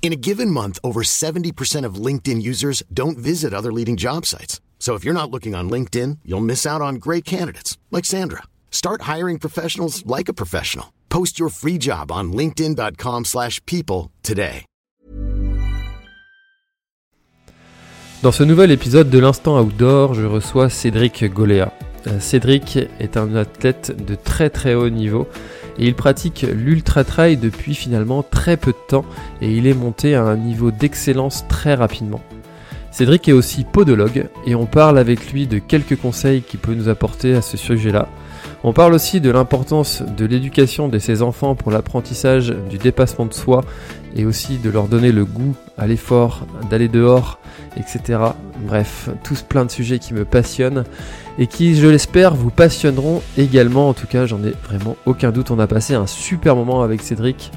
In a given month, over 70% of LinkedIn users don't visit other leading job sites. So if you're not looking on LinkedIn, you'll miss out on great candidates like Sandra. Start hiring professionals like a professional. Post your free job on linkedin.com/people today. Dans ce nouvel épisode de l'Instant Outdoor, je reçois Cédric Goléa. Euh, Cédric est un athlète de très très haut niveau et il pratique l'ultra trail depuis finalement très peu de temps et il est monté à un niveau d'excellence très rapidement. Cédric est aussi podologue et on parle avec lui de quelques conseils qu'il peut nous apporter à ce sujet-là. On parle aussi de l'importance de l'éducation de ses enfants pour l'apprentissage du dépassement de soi et aussi de leur donner le goût à l'effort, d'aller dehors, etc. Bref, tous plein de sujets qui me passionnent et qui, je l'espère, vous passionneront également. En tout cas, j'en ai vraiment aucun doute. On a passé un super moment avec Cédric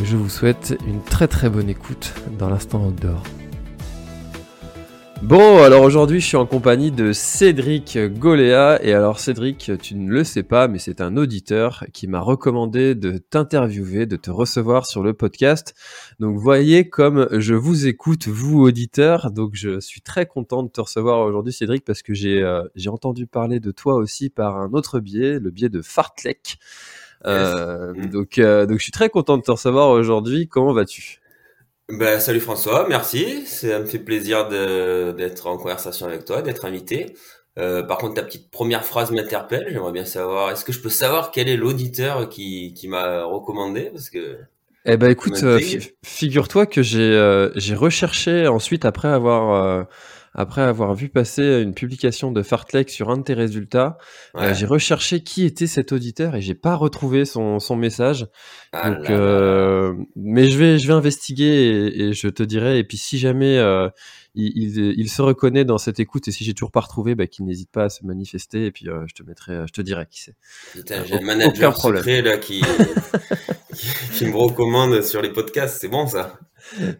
et je vous souhaite une très très bonne écoute dans l'instant outdoor. Bon, alors aujourd'hui, je suis en compagnie de Cédric Goléa. Et alors, Cédric, tu ne le sais pas, mais c'est un auditeur qui m'a recommandé de t'interviewer, de te recevoir sur le podcast. Donc, voyez comme je vous écoute, vous auditeurs. Donc, je suis très content de te recevoir aujourd'hui, Cédric, parce que j'ai euh, j'ai entendu parler de toi aussi par un autre biais, le biais de Fartlek. Euh, donc, euh, donc, je suis très content de te recevoir aujourd'hui. Comment vas-tu? Ben, salut François, merci. Ça me fait plaisir de- d'être en conversation avec toi, d'être invité. Euh, par contre, ta petite première phrase m'interpelle. J'aimerais bien savoir, est-ce que je peux savoir quel est l'auditeur qui, qui m'a recommandé? Parce que, Eh ben écoute, euh, m'intrigue. figure-toi que j'ai euh, j'ai recherché ensuite après avoir euh, après avoir vu passer une publication de Fartlek sur un de tes résultats, euh, j'ai recherché qui était cet auditeur et j'ai pas retrouvé son, son message. Ah Donc, là là. euh, mais je vais je vais investiguer et, et je te dirai. Et puis si jamais euh, il, il, il se reconnaît dans cette écoute et si j'ai toujours pas retrouvé, bah, qu'il n'hésite pas à se manifester et puis euh, je te mettrai, je te dirai qui c'est. Putain, euh, j'ai un aucun manager secret, là, qui, qui, qui me recommande sur les podcasts. C'est bon, ça?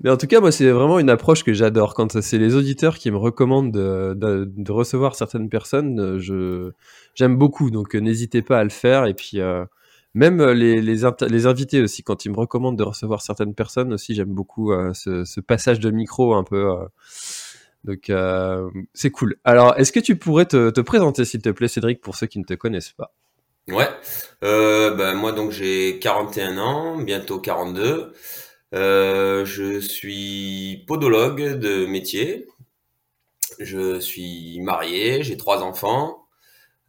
Mais en tout cas, moi, c'est vraiment une approche que j'adore. Quand c'est les auditeurs qui me recommandent de, de- de recevoir certaines personnes, euh, je j'aime beaucoup. Donc, euh, n'hésitez pas à le faire. Et puis, euh, même euh, les, invités aussi, quand ils me recommandent de recevoir certaines personnes aussi, j'aime beaucoup euh, ce, passage de micro un peu. euh. donc, c'est cool. Alors, est-ce que tu pourrais te, te présenter, s'il te plaît, Cédric, pour ceux qui ne te connaissent pas? Ouais. Ben, moi, donc, j'ai 41 ans, bientôt 42. Euh, je suis podologue de métier. Je suis marié, j'ai trois enfants.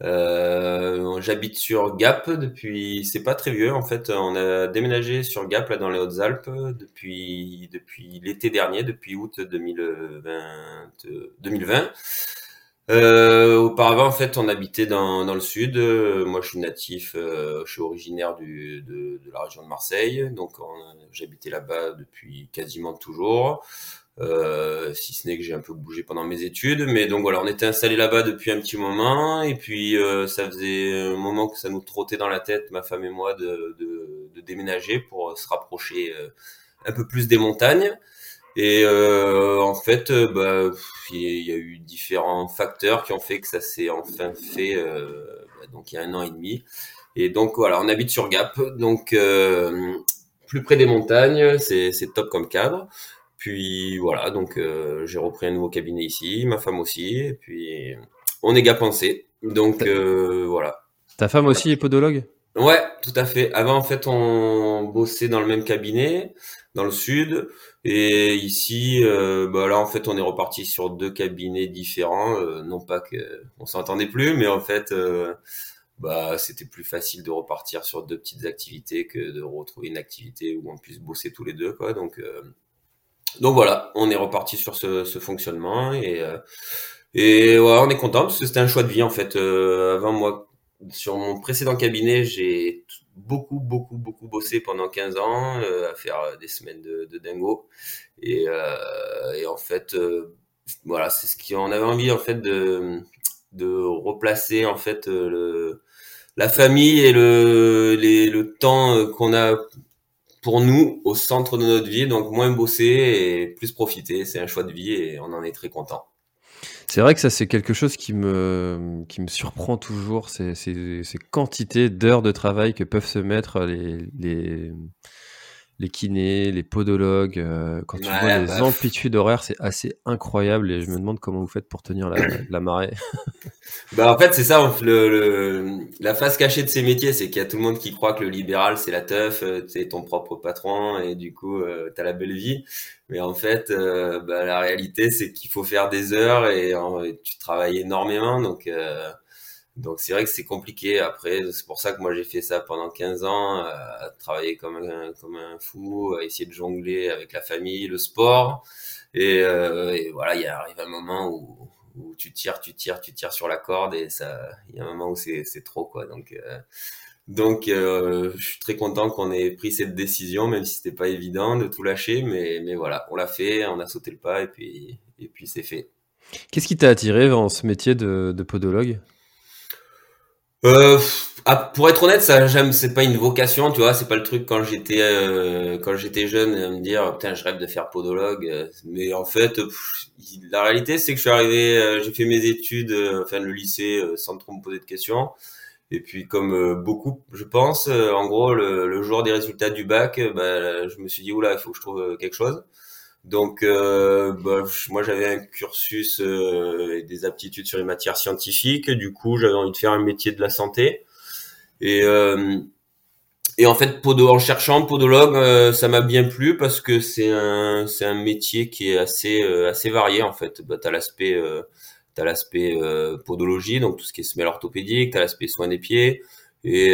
Euh, j'habite sur Gap depuis, c'est pas très vieux en fait. On a déménagé sur Gap là dans les Hautes-Alpes depuis depuis l'été dernier, depuis août 2020. 2020. Euh, auparavant en fait, on habitait dans dans le sud. Moi, je suis natif, euh, je suis originaire du de, de la région de Marseille, donc on- j'habitais là-bas depuis quasiment toujours. Euh, si ce n'est que j'ai un peu bougé pendant mes études, mais donc voilà, on était installé là-bas depuis un petit moment, et puis euh, ça faisait un moment que ça nous trottait dans la tête, ma femme et moi, de, de, de déménager pour se rapprocher euh, un peu plus des montagnes. Et euh, en fait, euh, bah, il y a- il y a eu différents facteurs qui ont fait que ça s'est enfin fait, euh, bah, donc il y a un an et demi. Et donc voilà, on habite sur Gap, donc euh, plus près des montagnes, c'est top comme cadre. Puis voilà, donc euh, j'ai repris un nouveau cabinet ici, ma femme aussi, et puis on est gapensé. Donc euh, voilà. Ta femme aussi est podologue? Ouais, tout à fait. Avant, en fait, on bossait dans le même cabinet, dans le sud, et ici, euh, bah là, en fait, on est reparti sur deux cabinets différents. euh, non pas que on s'entendait plus, mais en fait, euh, bah, c'était plus facile de repartir sur deux petites activités que de retrouver une activité où on puisse bosser tous les deux, quoi. Donc, euh, donc voilà, on est reparti sur ce, ce fonctionnement et euh, et ouais, on est content parce que c'était un choix de vie en fait. Euh, avant moi, sur mon précédent cabinet, j'ai beaucoup, beaucoup, beaucoup bossé pendant 15 ans, à faire des semaines de, de dingo. Et, et en fait, voilà, c'est ce qu'on avait envie en fait de, de replacer en fait le, la famille et le, les, le temps qu'on a pour nous au centre de notre vie, donc moins bosser et plus profiter. C'est un choix de vie et on en est très content. C'est vrai que ça, c'est quelque chose qui me, qui me surprend toujours, ces, ces, ces quantités d'heures de travail que peuvent se mettre les, les, les kinés, les podologues. Euh, quand tu vois les bah, amplitudes horaires, c'est assez incroyable et je me demande comment vous faites pour tenir la, marée. bah en fait, c'est ça. Le, la face cachée de ces métiers, c'est qu'il y a tout le monde qui croit que le libéral c'est la teuf, euh, c'est ton propre patron et du coup euh, t'as la belle vie. Mais en fait, euh, bah, la réalité c'est qu'il faut faire des heures et, et tu travailles énormément, donc donc c'est vrai que c'est compliqué. Après, c'est pour ça que moi j'ai fait ça pendant 15 ans, euh, travailler comme un, comme un fou, à essayer de jongler avec la famille, le sport. Et, euh, et voilà, il arrive un moment où, où, tu tires, tu tires, tu tires sur la corde et ça, il y a un moment où c'est, trop quoi. Donc euh, donc je suis très content qu'on ait pris cette décision, même si c'était pas évident de tout lâcher, mais mais voilà, on l'a fait, on a sauté le pas et puis et puis c'est fait. Qu'est-ce qui t'a attiré dans ce métier de, de podologue? Euh, ah, pour être honnête, ça j'aime, c'est pas une vocation, tu vois, c'est pas le truc quand j'étais euh, quand j'étais jeune à me dire putain je rêve de faire podologue, euh, mais en fait la réalité c'est que je suis arrivé, euh, j'ai fait mes études, enfin le lycée sans trop me poser de questions, et puis comme beaucoup je pense, en gros le, le, jour des résultats du bac, bah, je me suis dit oula il faut que je trouve quelque chose. Donc, euh, bah, moi, j'avais un cursus euh, et des aptitudes sur les matières scientifiques. Du coup, j'avais envie de faire un métier de la santé. Et, euh, et en fait, podo, en cherchant podologue, euh, ça m'a bien plu parce que c'est un, c'est un métier qui est assez, euh, assez varié en fait. Bah, t'as l'aspect, t'as l'aspect podologie, donc tout ce qui est semelle orthopédique, t'as l'aspect soins des pieds, et,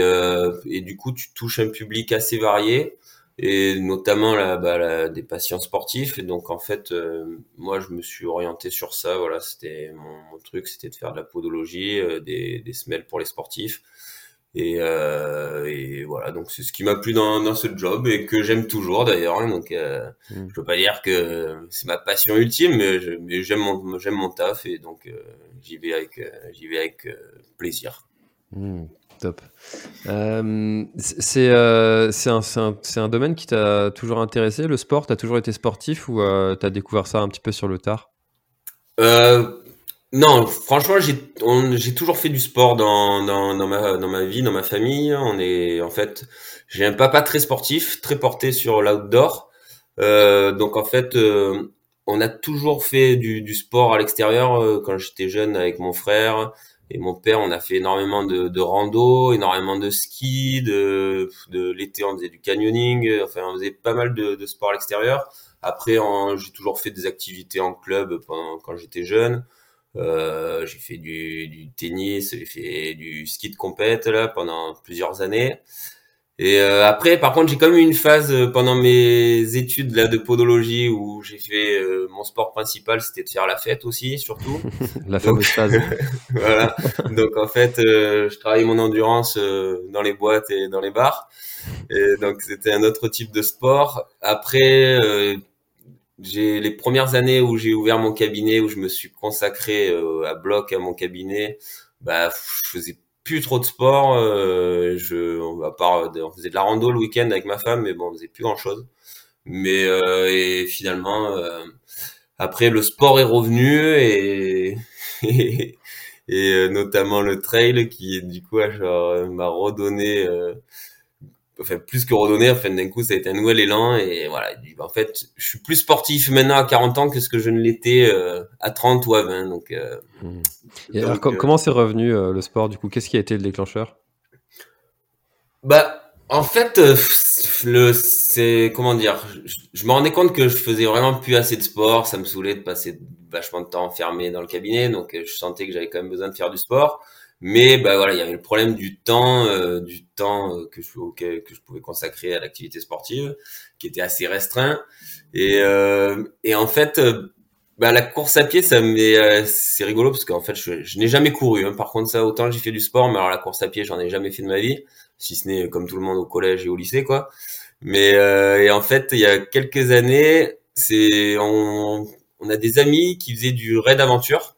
et du coup, tu touches un public assez varié et notamment là, bah, des patients sportifs. Et donc en fait, euh, moi je me suis orienté sur ça. Voilà, c'était mon, truc, c'était de faire de la podologie, euh, des, des semelles pour les sportifs. Et, euh, et voilà, donc c'est ce qui m'a plu dans, dans ce job et que j'aime toujours d'ailleurs. Donc euh, mmh. je peux pas dire que c'est ma passion ultime, mais j'aime mon j'aime mon taf et donc j'y vais avec j'y vais avec plaisir. Mmh. Top. Euh, c'est euh, un, un, un, domaine qui t'a toujours intéressé, le sport? T'as toujours été sportif ou euh, t'as découvert ça un petit peu sur le tard? Non, franchement, j'ai toujours fait du sport dans, dans, ma, vie, dans ma famille. On est, en fait, j'ai un papa très sportif, très porté sur l'outdoor. Donc en fait, on a toujours fait du sport à l'extérieur quand j'étais jeune avec mon frère. Et mon père, on a fait énormément de, de rando, énormément de ski, de, de l'été on faisait du canyoning, enfin on faisait pas mal de, de sport à l'extérieur. Après, j'ai toujours fait des activités en club pendant, quand j'étais jeune. Euh, j'ai fait du, du tennis, j'ai fait du ski de compète là pendant plusieurs années. Et euh, après, par contre, j'ai quand même eu une phase euh, pendant mes études là de podologie où j'ai fait euh, mon sport principal, c'était de faire la fête aussi, surtout. la fameuse phase. voilà. Donc en fait, je travaillais mon endurance dans les boîtes et dans les bars. Et donc c'était un autre type de sport. Après, j'ai les premières années où j'ai ouvert mon cabinet, où je me suis consacré à bloc à mon cabinet. Bah, je faisais plus trop de sport. Euh, je, on, à part, on faisait de la rando le week-end avec ma femme, mais bon, on faisait plus grand-chose. Mais euh, et finalement, euh, après le sport est revenu et et, et notamment le trail qui du coup m'a redonné enfin plus que redonner enfin d'un coup ça a été un nouvel élan et voilà. En fait je suis plus sportif maintenant à 40 ans que ce que je ne l'étais euh, à 30 ou à 20 donc, euh, mmh. alors, euh, comment c'est revenu le sport du coup? Qu'est-ce qui a été le déclencheur? Bah en fait le c'est comment dire je, je, me rendais compte que je faisais vraiment plus assez de sport. Ça me saoulait de passer vachement de temps enfermé dans le cabinet donc je sentais que j'avais quand même besoin de faire du sport mais bah voilà, il y avait le problème du temps, euh, du temps euh, que je que je pouvais consacrer à l'activité sportive, qui était assez restreint. Et euh, et en fait, bah la course à pied, ça m'est c'est rigolo parce qu'en fait, je, je n'ai jamais couru. Hein. Par contre, ça autant j'ai fait du sport, mais alors la course à pied, j'en ai jamais fait de ma vie. si ce n'est comme tout le monde au collège et au lycée, quoi. Mais et en fait, il y a quelques années, c'est on, on a des amis qui faisaient du raid aventure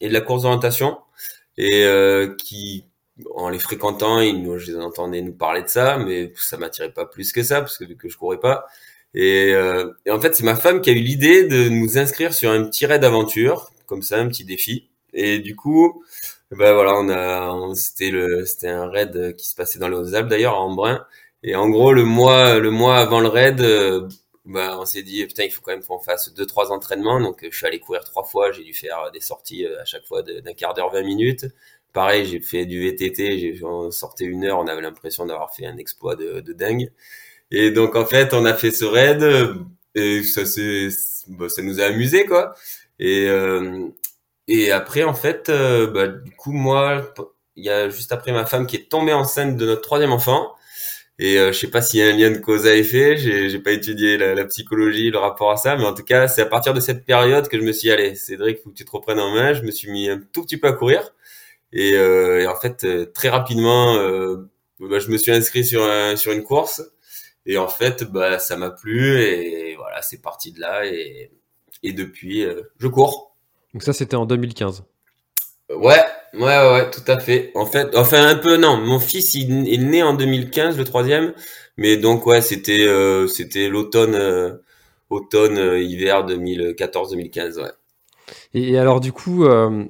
et de la course d'orientation et qui en les fréquentant, ils nous, je les entendais nous parler de ça, mais ça m'attirait pas plus que ça parce que vu que je courais pas. Et, euh, et en fait, c'est ma femme qui a eu l'idée de nous inscrire sur un petit raid d'aventure, comme ça, un petit défi. Et du coup, ben voilà, on a, c'était le, c'était un raid qui se passait dans les Hautes-Alpes d'ailleurs, à Embrun. Et en gros, le mois, le mois avant le raid, bah, on s'est dit putain, il faut quand même qu'on fasse deux trois entraînements. Donc, je suis allé courir trois fois. J'ai dû faire des sorties à chaque fois d'un quart d'heure, 20 minutes. Pareil, j'ai fait du VTT, j'ai sorti une heure, on avait l'impression d'avoir fait un exploit de, de, dingue. Et donc en fait, on a fait ce raid et ça c'est bah, ça nous a amusé quoi. Et euh, et après en fait, euh, bah, du coup moi, il y a juste après ma femme qui est tombée enceinte de notre troisième enfant. Et euh, je sais pas s'il y a un lien de cause à effet, j'ai, j'ai pas étudié la, la, psychologie, le rapport à ça, mais en tout cas, c'est à partir de cette période que je me suis allez, Cédric, faut que tu te reprennes en main. Je me suis mis un tout petit peu à courir. Et, euh, et en fait, euh, très rapidement, euh, bah, je me suis inscrit sur un, sur une course. Et en fait, bah, ça m'a plu et voilà, c'est parti de là. Et, et depuis, je cours. Donc ça, c'était en 2015. Ouais, ouais, ouais, tout à fait. En fait, enfin un peu non. Mon fils, il est né en 2015, le troisième. Mais donc ouais, c'était c'était l'automne, automne, hiver 2014-2015, ouais. Et, alors du coup, euh,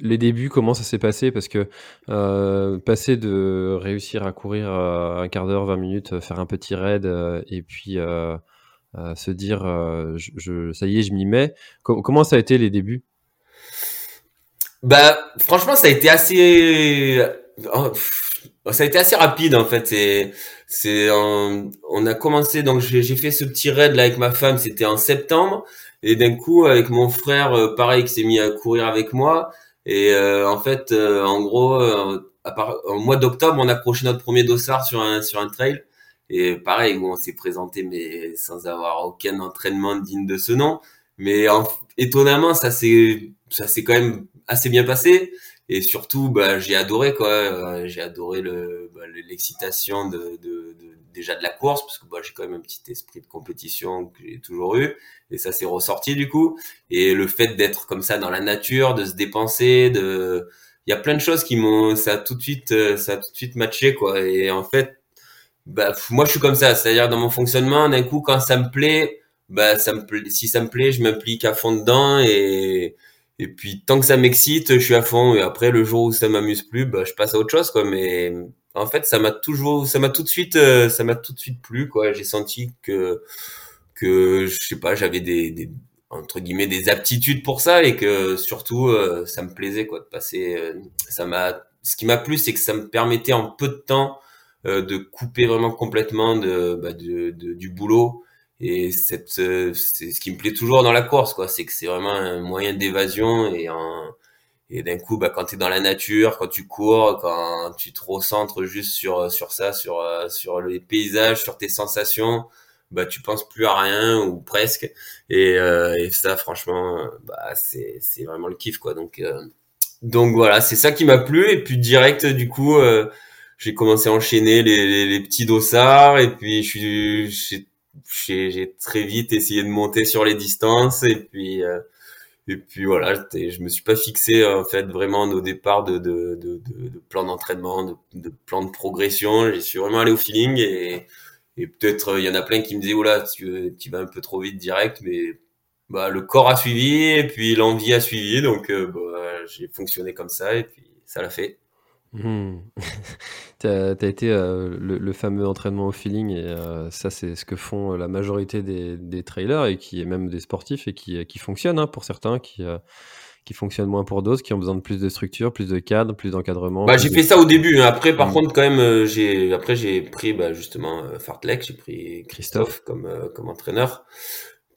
les débuts, comment ça s'est passé? Parce que euh, passer de réussir à courir euh, un quart d'heure, 20 minutes, faire un petit raid, et puis se dire, je, ça y est, je m'y mets. comment ça a été les débuts? Bah, franchement, ça a été assez, ça a été assez rapide en fait. C'est, c'est, on a commencé donc j'ai fait ce petit raid là avec ma femme, c'était en septembre. Et d'un coup, avec mon frère, euh, pareil, qui s'est mis à courir avec moi. Et euh, en fait, euh, en gros, à part, au mois d'octobre, on a accroché notre premier dossard sur un sur un trail. Et pareil, où on s'est présenté, mais sans avoir aucun entraînement digne de ce nom. Mais étonnamment, ça s'est ça s'est quand même assez bien passé. Et surtout, bah, j'ai adoré quoi. J'ai adoré le bah, l'excitation de, de, de déjà de la course parce que bah, j'ai quand même un petit esprit de compétition que j'ai toujours eu et ça s'est ressorti du coup et le fait d'être comme ça dans la nature de se dépenser de il y a plein de choses qui m'ont ça a tout de suite euh, ça a tout de suite matché quoi et en fait bah moi je suis comme ça c'est-à-dire dans mon fonctionnement d'un coup quand ça me plaît bah ça me plaît, si ça me plaît je m'implique à fond dedans et et puis tant que ça m'excite je suis à fond et après le jour où ça m'amuse plus bah je passe à autre chose quoi mais en fait, ça m'a toujours, ça m'a tout de suite, euh, ça m'a tout de suite plu, quoi. J'ai senti que, que, je sais pas, j'avais des, des, entre guillemets, des aptitudes pour ça et que surtout, euh, ça me plaisait, quoi, de passer. Euh, ça m'a, ce qui m'a plu, c'est que ça me permettait en peu de temps de couper vraiment complètement de, bah, de, de, du boulot. Et cette, c'est ce qui me plaît toujours dans la course, quoi. C'est que c'est vraiment un moyen d'évasion et un et d'un coup bah quand tu es dans la nature quand tu cours quand tu te recentres juste sur sur ça sur euh, sur les paysages sur tes sensations bah tu penses plus à rien ou presque. Et, euh, et ça franchement bah c'est c'est vraiment le kiff quoi. Donc euh, donc voilà c'est ça qui m'a plu. Et puis direct du coup euh, j'ai commencé à enchaîner les, les, les, petits dossards. Et puis je suis j'ai très vite essayé de monter sur les distances et puis et puis voilà, je me suis pas fixé en fait vraiment au départ de, de, de, de, plan d'entraînement, de, de, plan de progression. J'y suis vraiment allé au feeling et, et peut-être il y en a plein qui me disaient oula tu, tu vas un peu trop vite direct, mais bah le corps a suivi et puis l'envie a suivi, donc euh, bah, j'ai fonctionné comme ça et puis ça l'a fait. Mmh. tu as, été euh, le, fameux entraînement au feeling, et euh, ça, c'est ce que font la majorité des, des, trailers et qui est même des sportifs et qui, qui fonctionnent hein, pour certains, qui, euh, qui fonctionnent moins pour d'autres, qui ont besoin de plus de structure, plus de cadre, plus d'encadrement. Bah, j'ai fait ça au début. Hein. Après, par mmh. contre, quand même, j'ai après j'ai pris bah, justement Fartlek, j'ai pris Christophe comme comme entraîneur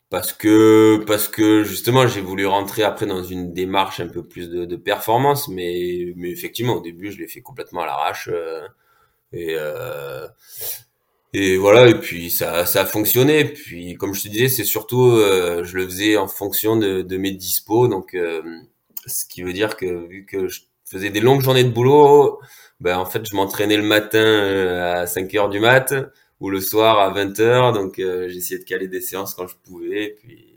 parce que parce que justement j'ai voulu rentrer après dans une démarche un peu plus de, de performance mais mais effectivement au début je l'ai fait complètement à l'arrache euh, et euh, et voilà et puis ça ça a fonctionné. Puis comme je te disais c'est surtout euh, je le faisais en fonction de, de mes dispos. Donc ce qui veut dire que vu que je faisais des longues journées de boulot, ben en fait je m'entraînais le matin euh, à 5 heures du mat ou le soir à 20 heures, donc euh, j'essayais de caler des séances quand je pouvais, et puis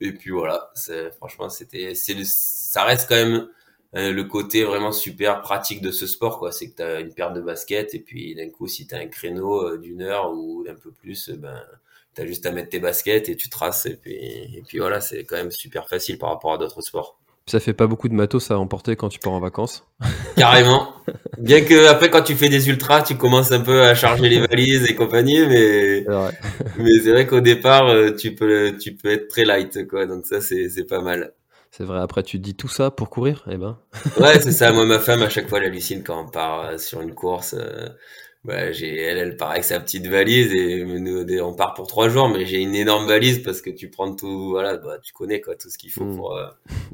et puis voilà, franchement c'était ça reste quand même euh, le côté vraiment super pratique de ce sport quoi. C'est que tu as une paire de baskets et puis d'un coup si tu as un créneau euh, d'une heure ou un peu plus ben tu as juste à mettre tes baskets et tu traces et puis et puis voilà c'est quand même super facile par rapport à d'autres sports ça fait pas beaucoup de matos à emporter quand tu pars en vacances. Carrément. Bien que après quand tu fais des ultras, tu commences un peu à charger les valises et compagnie, mais mais c'est vrai qu'au départ euh, tu peux tu peux être très light quoi, donc ça c'est c'est pas mal. C'est vrai. Après, tu dis tout ça pour courir, eh ben. ouais, c'est ça. Moi, ma femme, à chaque fois, elle hallucine quand on part euh, sur une course. Bah, j'ai, elle, elle part avec sa petite valise et nous, on part pour trois jours, mais j'ai une énorme valise parce que tu prends tout, voilà, bah, tu connais quoi, tout ce qu'il faut mm. pour, euh,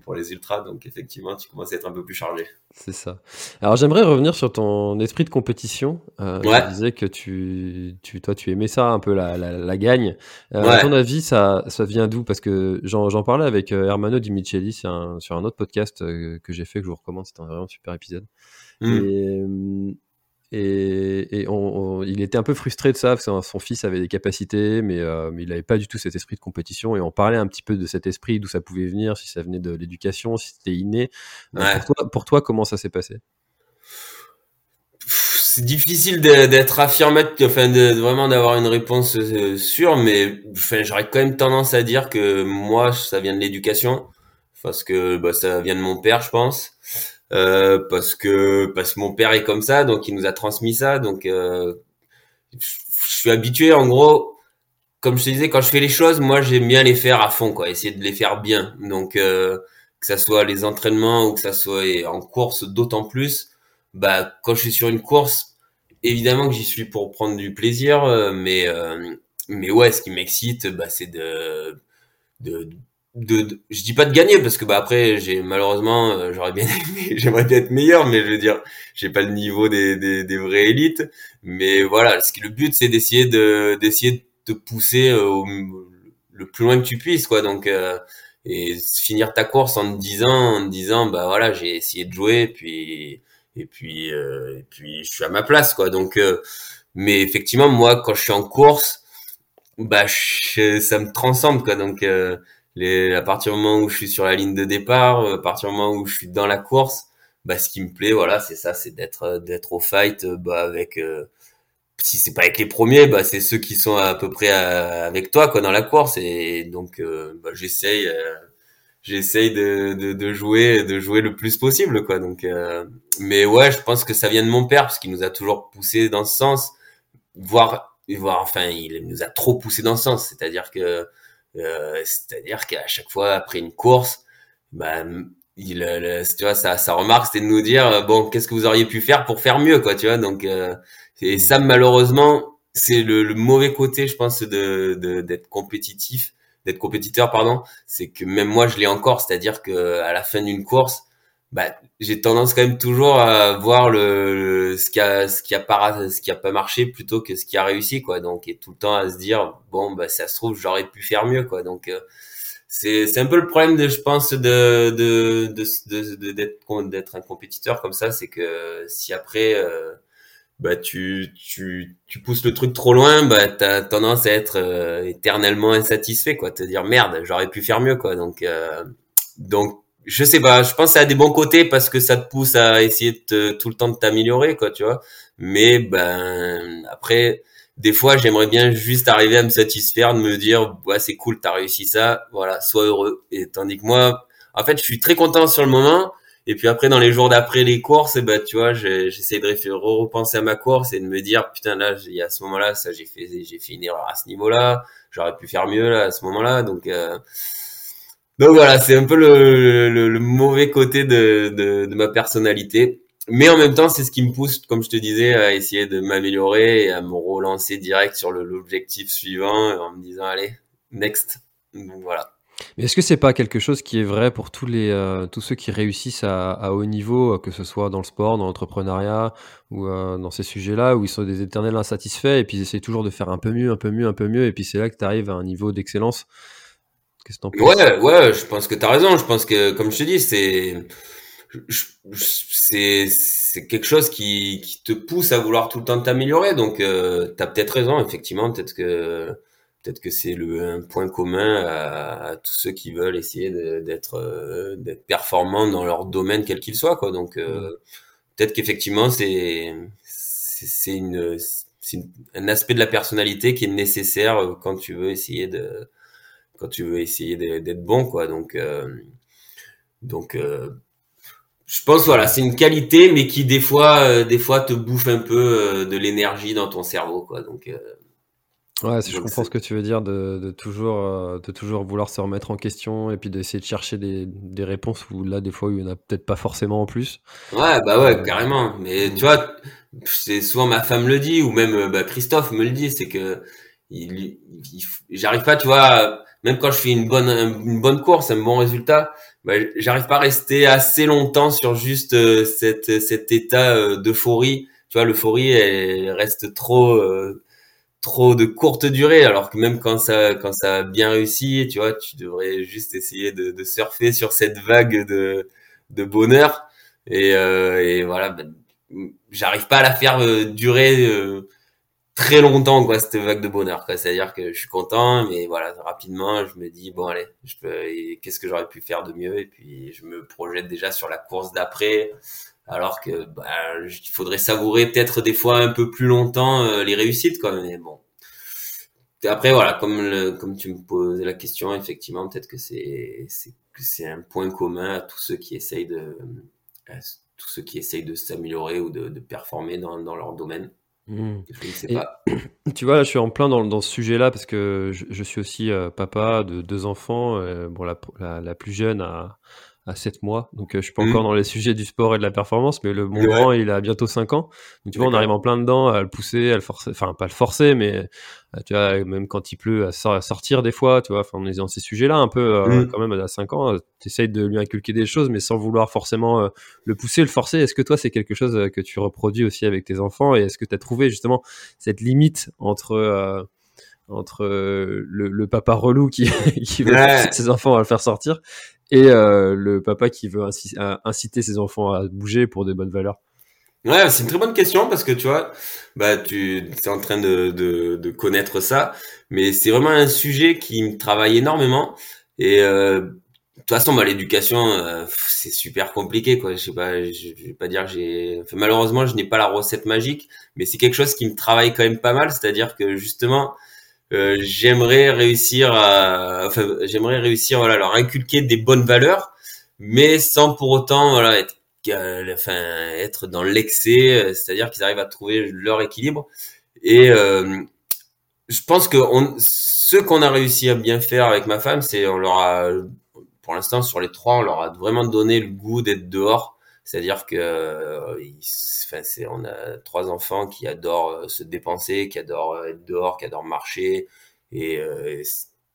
pour les ultras, donc effectivement, tu commences à être un peu plus chargé. C'est ça. Alors j'aimerais revenir sur ton esprit de compétition. Euh, ouais. Tu disais que tu, tu, toi, tu aimais ça un peu la, la, la gagne. Euh, À ton avis, ça, ça vient d'où? Parce que j'en, j'en parlais avec euh, Hermano Di Micheli sur un, sur un autre podcast que j'ai fait que je vous recommande. C'était un vraiment super épisode. Mm. Et et, et on, il était un peu frustré de ça, parce que son fils avait des capacités, mais, euh, mais il n'avait pas du tout cet esprit de compétition. Et on parlait un petit peu de cet esprit, d'où ça pouvait venir, si ça venait de l'éducation, si c'était inné. Euh, pour, toi, pour, toi, comment ça s'est passé? C'est difficile d'être affirmatif, enfin de, vraiment d'avoir une réponse euh, sûre, mais enfin, j'aurais quand même tendance à dire que moi, ça vient de l'éducation, parce que bah, ça vient de mon père, je pense. Euh, parce que parce que mon père est comme ça, donc il nous a transmis ça. Donc euh, je suis habitué, en gros, comme je te disais, quand je fais les choses, moi j'aime bien les faire à fond, quoi, essayer de les faire bien. Donc euh, que ça soit les entraînements ou que ça soit en course, d'autant plus. Bah quand je suis sur une course, évidemment que j'y suis pour prendre du plaisir, mais mais ouais, ce qui m'excite, bah c'est de de, je dis pas de gagner parce que bah après j'ai malheureusement euh, j'aurais bien aimé j'aimerais bien être meilleur mais je veux dire j'ai pas le niveau des, des, des vraies élites. Mais voilà ce qui le but c'est d'essayer de d'essayer de te pousser euh, au, le plus loin que tu puisses quoi. Donc euh, et finir ta course en te disant en te disant bah voilà j'ai essayé de jouer puis et puis et puis je suis à ma place quoi. Donc mais effectivement moi quand je suis en course bah ça me transcende quoi. Donc les, à partir du moment où je suis sur la ligne de départ, euh, à partir du moment où je suis dans la course, bah ce qui me plaît, voilà, c'est ça, c'est d'être euh, d'être au fight, euh, bah avec si c'est pas avec les premiers, bah c'est ceux qui sont à peu près avec toi quoi dans la course. Et donc bah, j'essaye j'essaye de, de, de, jouer de jouer le plus possible quoi. Donc mais ouais je pense que ça vient de mon père parce qu'il nous a toujours poussé dans ce sens. Voire voire enfin il nous a trop poussé dans ce sens. C'est-à-dire que euh, c'est-à-dire qu'à chaque fois après une course, bah, il, tu vois, sa, sa remarque c'était de nous dire euh, bon, qu'est-ce que vous auriez pu faire pour faire mieux, quoi, tu vois. Donc, euh, et ça malheureusement, c'est le, le, mauvais côté, je pense, de d'être compétitif, d'être compétiteur, pardon. C'est que même moi, je l'ai encore, c'est-à-dire que à la fin d'une course, bah, j'ai tendance quand même toujours à voir le, ce qui a ce qui a pas ce qui a pas marché plutôt que ce qui a réussi quoi. Donc et tout le temps à se dire bon bah ça se trouve j'aurais pu faire mieux quoi. Donc euh, c'est c'est un peu le problème de je pense de de de d'être d'être un compétiteur comme ça c'est que si après euh, bah tu tu tu pousses le truc trop loin bah t'as tendance à être euh, éternellement insatisfait quoi. Te dire merde j'aurais pu faire mieux quoi. Donc donc je sais pas, je pense que ça a des bons côtés parce que ça te pousse à essayer de tout le temps de t'améliorer, quoi, tu vois. Mais ben après, des fois, j'aimerais bien juste arriver à me satisfaire, de me dire, ouais, c'est cool, t'as réussi ça, voilà, sois heureux. Et tandis que moi, en fait, je suis très content sur le moment. Et puis après, dans les jours d'après les courses, ben, tu vois, j'essaie de repenser à ma course et de me dire, putain, là, il y a ce moment-là, ça, j'ai fait, j'ai fait une erreur à ce niveau-là. J'aurais pu faire mieux là à ce moment-là. Donc, euh, donc voilà, c'est un peu le, le, mauvais côté de, de, de, ma personnalité. Mais en même temps, c'est ce qui me pousse, comme je te disais, à essayer de m'améliorer et à me relancer direct sur l'objectif suivant en me disant, allez, next. Donc voilà. Mais est-ce que c'est pas quelque chose qui est vrai pour tous les euh, tous ceux qui réussissent à, à, haut niveau, euh, que ce soit dans le sport, dans l'entrepreneuriat ou euh, dans ces sujets-là, où ils sont des éternels insatisfaits et puis ils essayent toujours de faire un peu mieux, un peu mieux, un peu mieux, et puis c'est là que tu arrives à un niveau d'excellence Ouais, ouais, je pense que tu as raison. Je pense que, comme je te dis, c'est c'est c'est quelque chose qui, qui te pousse à vouloir tout le temps t'améliorer. Donc, euh, tu as peut-être raison, effectivement. Peut-être que peut-être que c'est le un point commun à, tous ceux qui veulent essayer d'être euh, d'être performants dans leur domaine quel qu'il soit. Quoi. Donc, euh, peut-être qu'effectivement, c'est c'est une c'est un aspect de la personnalité qui est nécessaire quand tu veux essayer de quand tu veux essayer d'être bon quoi donc euh, donc euh, je pense voilà, c'est une qualité, mais qui des fois, euh, des fois te bouffe un peu euh, de l'énergie dans ton cerveau, quoi. Donc euh, ouais, je comprends ce que tu veux dire de, de toujours, de toujours vouloir se remettre en question et puis d'essayer de chercher des, des réponses où là, des fois, il y en a peut-être pas forcément en plus. Ouais, bah ouais, carrément. Mais tu vois, c'est souvent ma femme le dit ou même bah, Christophe me le dit, c'est que il, j'arrive pas, tu vois, même quand je fais une bonne, une bonne course, un bon résultat bah, j'arrive pas à rester assez longtemps sur juste euh, cet état euh, d'euphorie. Tu vois, l'euphorie, elle reste trop, euh, trop de courte durée, alors que même quand ça, quand ça a bien réussi, tu vois, tu devrais juste essayer de, de surfer sur cette vague de, de bonheur. Et, et voilà, bah, j'arrive pas à la faire durer très longtemps quoi cette vague de bonheur quoi. C'est à dire que je suis content mais voilà rapidement je me dis bon allez je peux qu'est-ce que j'aurais pu faire de mieux? Et puis je me projette déjà sur la course d'après alors que bah, il faudrait savourer peut-être des fois un peu plus longtemps euh, les réussites quoi. Mais bon. Après voilà comme le, comme tu me posais la question effectivement peut-être que c'est c'est c'est un point commun à tous ceux qui essayent de tous ceux qui essayent de s'améliorer ou de, de performer dans, dans leur domaine Mmh. tu vois, là, je suis en plein dans, dans ce sujet-là parce que je, je suis aussi euh, papa de deux enfants. Euh, bon, la, la, la, plus jeune a, à 7 mois. Donc, euh, je suis pas encore mmh. dans les sujets du sport et de la performance, mais le bon grand, il a bientôt 5 ans. Donc, tu vois, on arrive en plein dedans à le pousser, à le forcer, enfin, pas le forcer, mais euh, tu vois, même quand il pleut, à, sortir des fois, tu vois, enfin, on est dans ces sujets-là un peu, euh, mmh. quand même, à 5 ans, tu essayes de lui inculquer des choses, mais sans vouloir forcément le pousser, le forcer. Est-ce que toi, c'est quelque chose que tu reproduis aussi avec tes enfants et est-ce que tu as trouvé justement cette limite entre entre le, le, papa relou qui, qui veut ses enfants à le faire sortir et euh, le papa qui veut inciter ses enfants à bouger pour des bonnes valeurs Ouais, c'est une très bonne question parce que tu vois, bah tu es en train de, de, de connaître ça, mais c'est vraiment un sujet qui me travaille énormément et euh, de toute façon, bah, l'éducation, euh, c'est super compliqué, quoi. Je sais pas, je, vais pas dire j'ai. Enfin, malheureusement, je n'ai pas la recette magique, mais c'est quelque chose qui me travaille quand même pas mal. C'est-à-dire que justement, euh, j'aimerais réussir à, enfin, j'aimerais réussir, voilà, leur inculquer des bonnes valeurs, mais sans pour autant, voilà, être, euh, enfin, être dans l'excès, euh, c'est-à-dire qu'ils arrivent à trouver leur équilibre. Et euh, je pense que on, ce qu'on a réussi à bien faire avec ma femme, c'est on leur a, pour l'instant, sur les trois, on leur a vraiment donné le goût d'être dehors c'est-à-dire que euh, enfin, c'est, on a trois enfants qui adorent euh, se dépenser, qui adorent euh, être dehors, qui adorent marcher. Et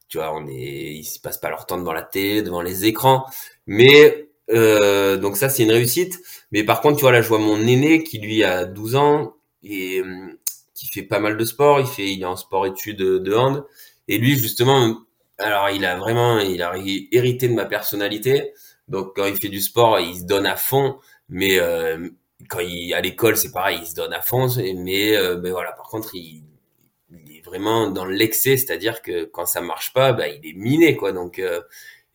tu vois, on est, ils se passent pas leur temps devant la télé, devant les écrans. Mais donc ça, c'est une réussite. Mais par contre, tu vois, là, je vois mon aîné qui lui a 12 ans et qui fait pas mal de sport. Il fait, il est en sport-études de hand. Et lui, justement, alors il a vraiment, il a hérité de ma personnalité. Donc quand il fait du sport, il se donne à fond, mais euh, quand il à l'école, c'est pareil, il se donne à fond. Mais, euh, mais voilà, par contre, il, il est vraiment dans l'excès, c'est-à-dire que quand ça marche pas, bah, il est miné, quoi. Donc euh,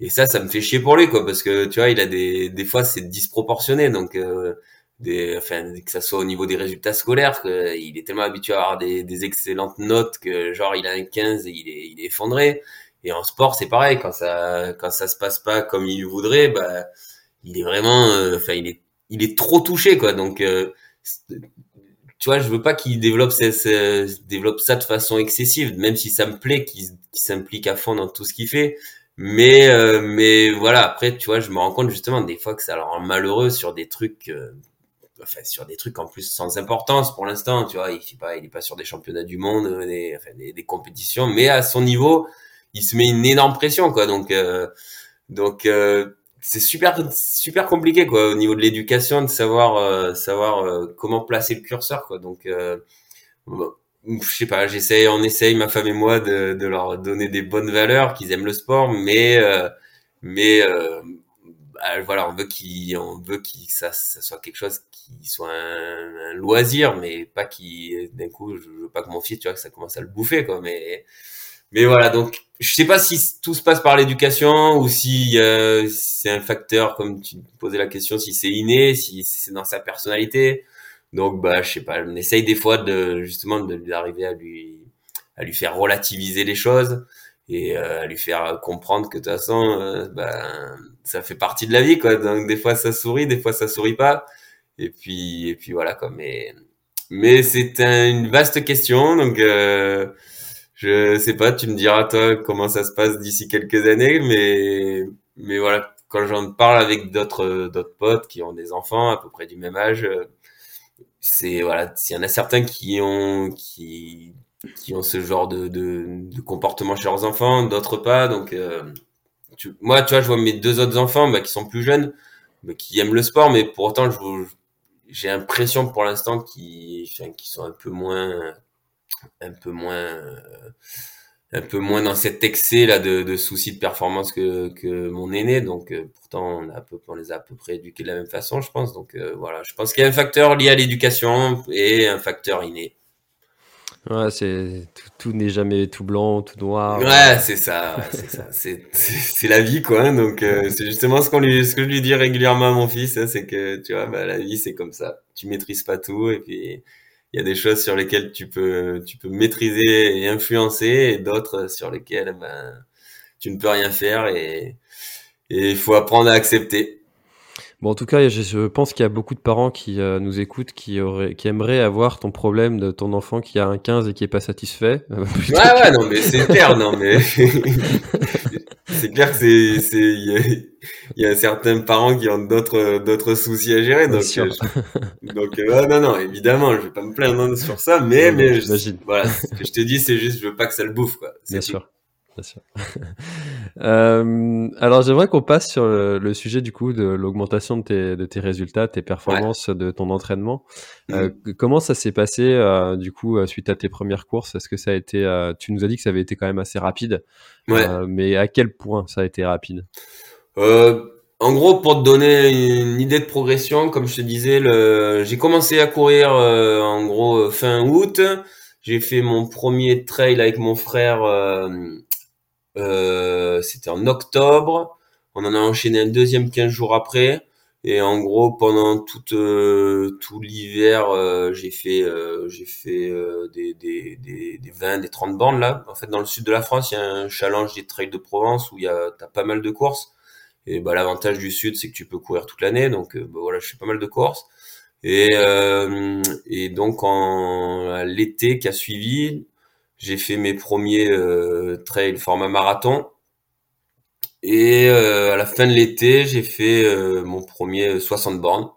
et ça, ça me fait chier pour lui, quoi, parce que tu vois, il a des des fois c'est disproportionné, donc euh, des, enfin, que ça soit au niveau des résultats scolaires, que il est tellement habitué à avoir des, des excellentes notes que genre il a un 15 et il est, il est effondré. Et en sport, c'est pareil. Quand ça, quand ça se passe pas comme il voudrait, bah, il est vraiment, euh, enfin, il est, il est trop touché, quoi. Donc, euh, tu vois, je veux pas qu'il développe, développe ça de façon excessive, même si ça me plaît qu'il s'implique à fond dans tout ce qu'il fait. Mais, euh, mais voilà, après, tu vois, je me rends compte justement des fois que ça le rend malheureux sur des trucs, enfin, sur des trucs en plus sans importance pour l'instant, tu vois. Il fait pas, il est pas sur des championnats du monde, des, enfin, des compétitions, mais à son niveau, il se met une énorme pression quoi donc euh, donc euh, c'est super super compliqué quoi au niveau de l'éducation de savoir euh, savoir comment placer le curseur quoi donc je sais pas j'essaye on essaye ma femme et moi de, de leur donner des bonnes valeurs qu'ils aiment le sport mais mais bah, voilà, on veut qu'il, on veut qu'il ça, ça soit quelque chose qui soit un, loisir, mais pas qui, d'un coup, je, veux pas que mon fils, tu vois, que ça commence à le bouffer, quoi. Mais, mais voilà, donc je sais pas si tout se passe par l'éducation ou si euh, c'est un facteur, comme tu posais la question, si c'est inné, si c'est dans sa personnalité. Donc bah je sais pas, on essaye des fois de justement d'arriver à lui à lui faire relativiser les choses et euh, à lui faire comprendre que de toute façon euh, bah, ça fait partie de la vie quoi. Donc des fois ça sourit des fois ça sourit pas. Et puis et puis voilà quoi. Mais mais c'est une vaste question. Donc euh, je sais pas tu me diras toi comment ça se passe d'ici quelques années mais mais voilà quand j'en parle avec d'autres d'autres potes qui ont des enfants à peu près du même âge c'est voilà s'il y en a certains qui ont qui qui ont ce genre de, de, comportement chez leurs enfants, d'autres pas. Donc, euh, moi, tu vois, je vois mes deux autres enfants bah, qui sont plus jeunes, mais qui aiment le sport, mais pour autant, j'ai l'impression pour l'instant qu'ils sont un peu moins, un peu moins, un peu moins dans cet excès là de, de soucis de performance que, que mon aîné. Donc, euh, pourtant, on, a peu, on les a à peu près éduqués de la même façon, je pense. Donc, euh, voilà, je pense qu'il y a un facteur lié à l'éducation et un facteur inné. Ouais, c'est tout, n'est jamais tout blanc, tout noir. Ouais, c'est ça, c'est ça, c'est la vie quoi. Hein, donc euh, c'est justement ce qu'on lui, ce que je lui dis régulièrement à mon fils, hein, c'est que tu vois, bah, la vie c'est comme ça. Tu maîtrises pas tout et puis il y a des choses sur lesquelles tu peux, tu peux maîtriser et influencer et d'autres sur lesquelles ben tu ne peux rien faire et il faut apprendre à accepter. Bon, en tout cas, je, pense qu'il y a beaucoup de parents qui euh, nous écoutent, qui, auraient, qui aimeraient avoir ton problème de ton enfant qui a un 15 et qui est pas satisfait. ouais, ouais, non, mais c'est clair, non, mais c'est clair que c'est, c'est, il y, a certains parents qui ont d'autres, d'autres soucis à gérer, donc, euh, donc, euh, non, non, évidemment, je vais pas me plaindre sur ça, mais, mais, voilà, ce que je te dis, c'est juste, je veux pas que ça le bouffe, quoi. Bien sûr. Bien sûr. euh, alors j'aimerais qu'on passe sur le, sujet du coup de l'augmentation de tes, de tes résultats, tes performances de ton entraînement. Euh, mm. comment ça s'est passé euh, du coup suite à tes premières courses? Est-ce que ça a été Tu nous as dit que ça avait été quand même assez rapide, ouais. mais à quel point ça a été rapide? En gros, pour te donner une idée de progression, comme je te disais, le... j'ai commencé à courir en gros fin août. J'ai fait mon premier trail avec mon frère euh, c'était en octobre. On en a enchaîné un deuxième 15 jours après. Et en gros, pendant euh, tout l'hiver, euh, j'ai fait, j'ai fait des, des, des, des 20, des 30 bornes là. En fait, dans le sud de la France, il y a un challenge des trails de Provence où il y a t'as pas mal de courses. Et bah, l'avantage du sud, c'est que tu peux courir toute l'année. Donc bah, voilà, je fais pas mal de courses. Et, et donc en l'été qui a suivi, j'ai fait mes premiers euh, trails format marathon. Et euh, à la fin de l'été, j'ai fait euh, mon premier 60 bornes.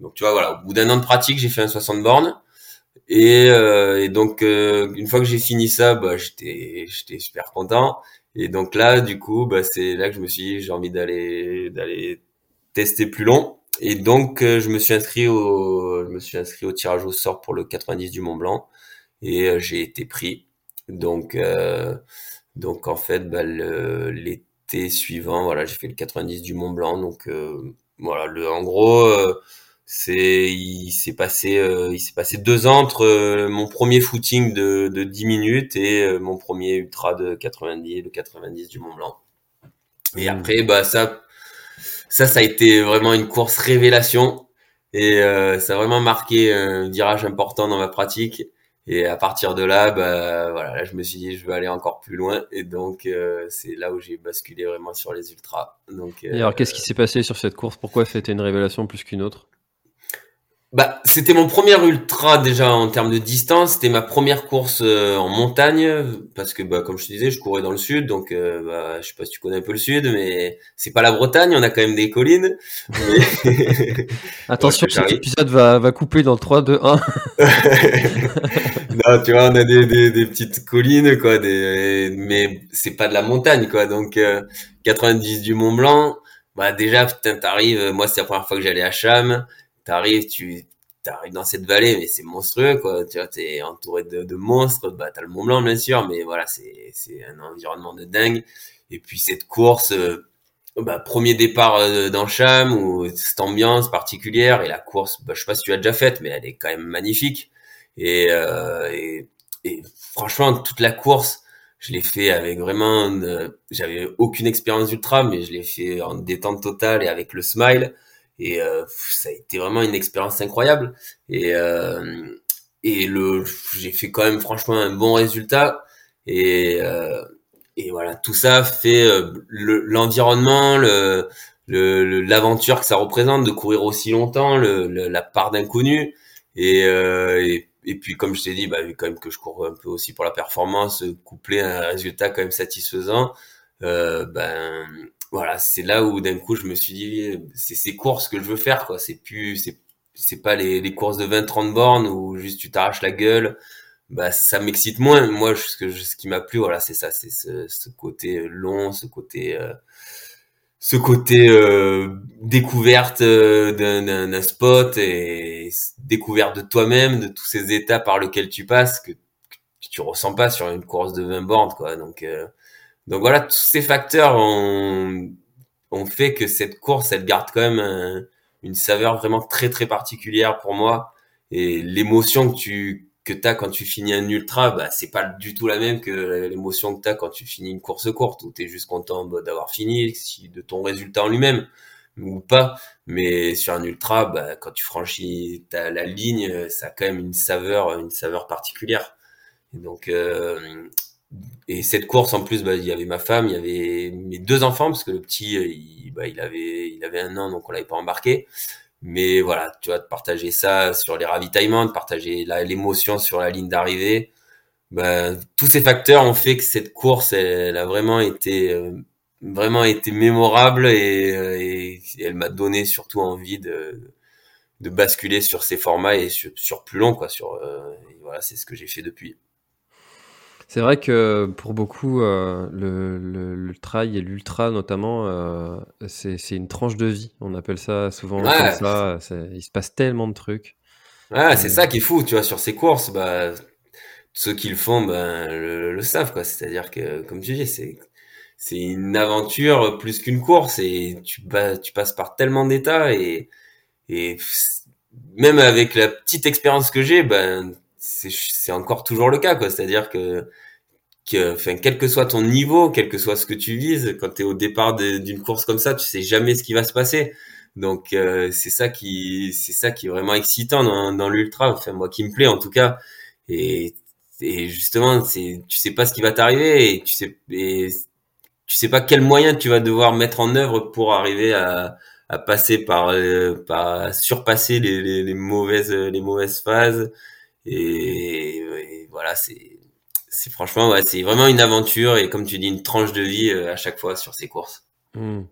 Donc tu vois, voilà, au bout d'un an de pratique, j'ai fait un 60 bornes. Et, et donc une fois que j'ai fini ça, bah, j'étais j'étais super content. Et donc là, du coup, bah, c'est là que je me suis dit j'ai envie d'aller d'aller tester plus long. Et donc je me suis inscrit au je me suis inscrit au tirage au sort pour le 90 du Mont Blanc et j'ai été pris. Donc, euh, donc en fait, bah, l'été suivant, voilà, j'ai fait le 90 du Mont Blanc. Donc euh, voilà, le, en gros, euh, c'est il s'est passé il s'est passé deux ans entre mon premier footing de, de 10 minutes et mon premier ultra de 90 le 90 du Mont Blanc et mmh. après bah ça ça ça a été vraiment une course révélation et ça a vraiment marqué un virage important dans ma pratique et à partir de là, bah, voilà, là, je me suis dit, je veux aller encore plus loin. Et donc, euh, c'est là où j'ai basculé vraiment sur les ultras. Donc, et alors, qu'est-ce qui s'est passé sur cette course? Pourquoi c'était une révélation plus qu'une autre? Bah, c'était mon premier ultra déjà en termes de distance. C'était ma première course euh, en montagne parce que, bah, comme je te disais, je courais dans le sud, donc euh, bah, je sais pas si tu connais un peu le sud, mais c'est pas la Bretagne, on a quand même des collines. Attention, cet épisode va, va couper dans le 3, 2, 1. non, tu vois, on a des, des, des petites collines, quoi, des, mais c'est pas de la montagne, quoi. Donc, 90 euh, du Mont Blanc, bah déjà, putain, t'arrives. Moi, c'est la première fois que j'allais à Cham t'arrives, tu arrives dans cette vallée, mais c'est monstrueux, quoi. Tu vois, t'es entouré de, de, monstres. Bah, t'as le Mont Blanc, bien sûr, mais voilà, c'est, c'est un environnement de dingue. Et puis cette course, euh, bah, premier départ euh, dans Cham ou cette ambiance particulière et la course, bah, je sais pas si tu l'as déjà faite, mais elle est quand même magnifique. Et, euh, et, et, franchement, toute la course, je l'ai fait avec vraiment, j'avais aucune expérience ultra, mais je l'ai fait en détente totale et avec le smile. Et euh, ça a été vraiment une expérience incroyable. Et, euh, et le, j'ai fait quand même franchement un bon résultat. Et, euh, et voilà, tout ça fait l'environnement, le, le, l'aventure que ça représente de courir aussi longtemps, le, la part d'inconnu. Et, euh, et, et, puis comme je t'ai dit, bah, vu quand même que je cours un peu aussi pour la performance, couplé à un résultat quand même satisfaisant, euh, ben voilà, c'est là où d'un coup je me suis dit, c'est ces courses que je veux faire, quoi. C'est plus, c'est c'est pas les, les courses de 20-30 bornes où juste tu t'arraches la gueule. Bah ça m'excite moins. Moi ce que ce qui m'a plu voilà c'est ça c'est ce, côté long ce côté euh, ce côté euh, découverte euh, d'un spot et découverte de toi-même de tous ces états par lesquels tu passes que, que, tu ressens pas sur une course de 20 bornes quoi. Donc euh, donc voilà tous ces facteurs ont ont fait que cette course elle garde quand même une saveur vraiment très très particulière pour moi et l'émotion que tu que as quand tu finis un ultra, bah, c'est pas du tout la même que l'émotion que tu as quand tu finis une course courte, où tu es juste content bah, d'avoir fini, de ton résultat en lui-même, ou pas. Mais sur un ultra, bah, quand tu franchis la ligne, ça a quand même une saveur, une saveur particulière. Et donc, euh, et cette course, en plus, bah, il y avait ma femme, il y avait mes deux enfants, parce que le petit, il, bah, il avait, il avait un an, donc on l'avait pas embarqué. Mais voilà, tu vois, de partager ça sur les ravitaillements, de partager l'émotion sur la ligne d'arrivée, ben, tous ces facteurs ont fait que cette course, elle, a vraiment été, euh, vraiment été mémorable et, euh, et, elle m'a donné surtout envie de, de basculer sur ces formats et sur, sur plus long, quoi. Sur, euh, voilà, c'est ce que j'ai fait depuis. C'est vrai que pour beaucoup, euh, le, le, le, trail et l'ultra notamment, euh, c'est une tranche de vie. On appelle ça souvent comme ça. Il se passe tellement de trucs. Ouais, c'est euh, ça qui est fou, tu vois, sur ces courses. Bah, ceux qui le font ben, le, le savent, quoi. C'est-à-dire que, comme tu dis, c'est c'est une aventure plus qu'une course et tu, bah, tu passes par tellement d'états et, et même avec la petite expérience que j'ai, ben c'est encore toujours le cas quoi. C'est à dire que que enfin quel que soit ton niveau quel que soit ce que tu vises quand tu es au départ d'une course comme ça tu sais jamais ce qui va se passer. Donc euh, c'est ça qui c'est ça qui est vraiment excitant dans, dans l'ultra enfin moi qui me plaît en tout cas. Et, et justement c'est tu sais pas ce qui va t'arriver et tu sais et tu sais pas quel moyen tu vas devoir mettre en œuvre pour arriver à, à passer par euh, par surpasser les, les, les mauvaises les mauvaises phases et, voilà, c'est c'est franchement ouais, c'est vraiment une aventure et comme tu dis une tranche de vie euh, à chaque fois sur ces courses. Hmm.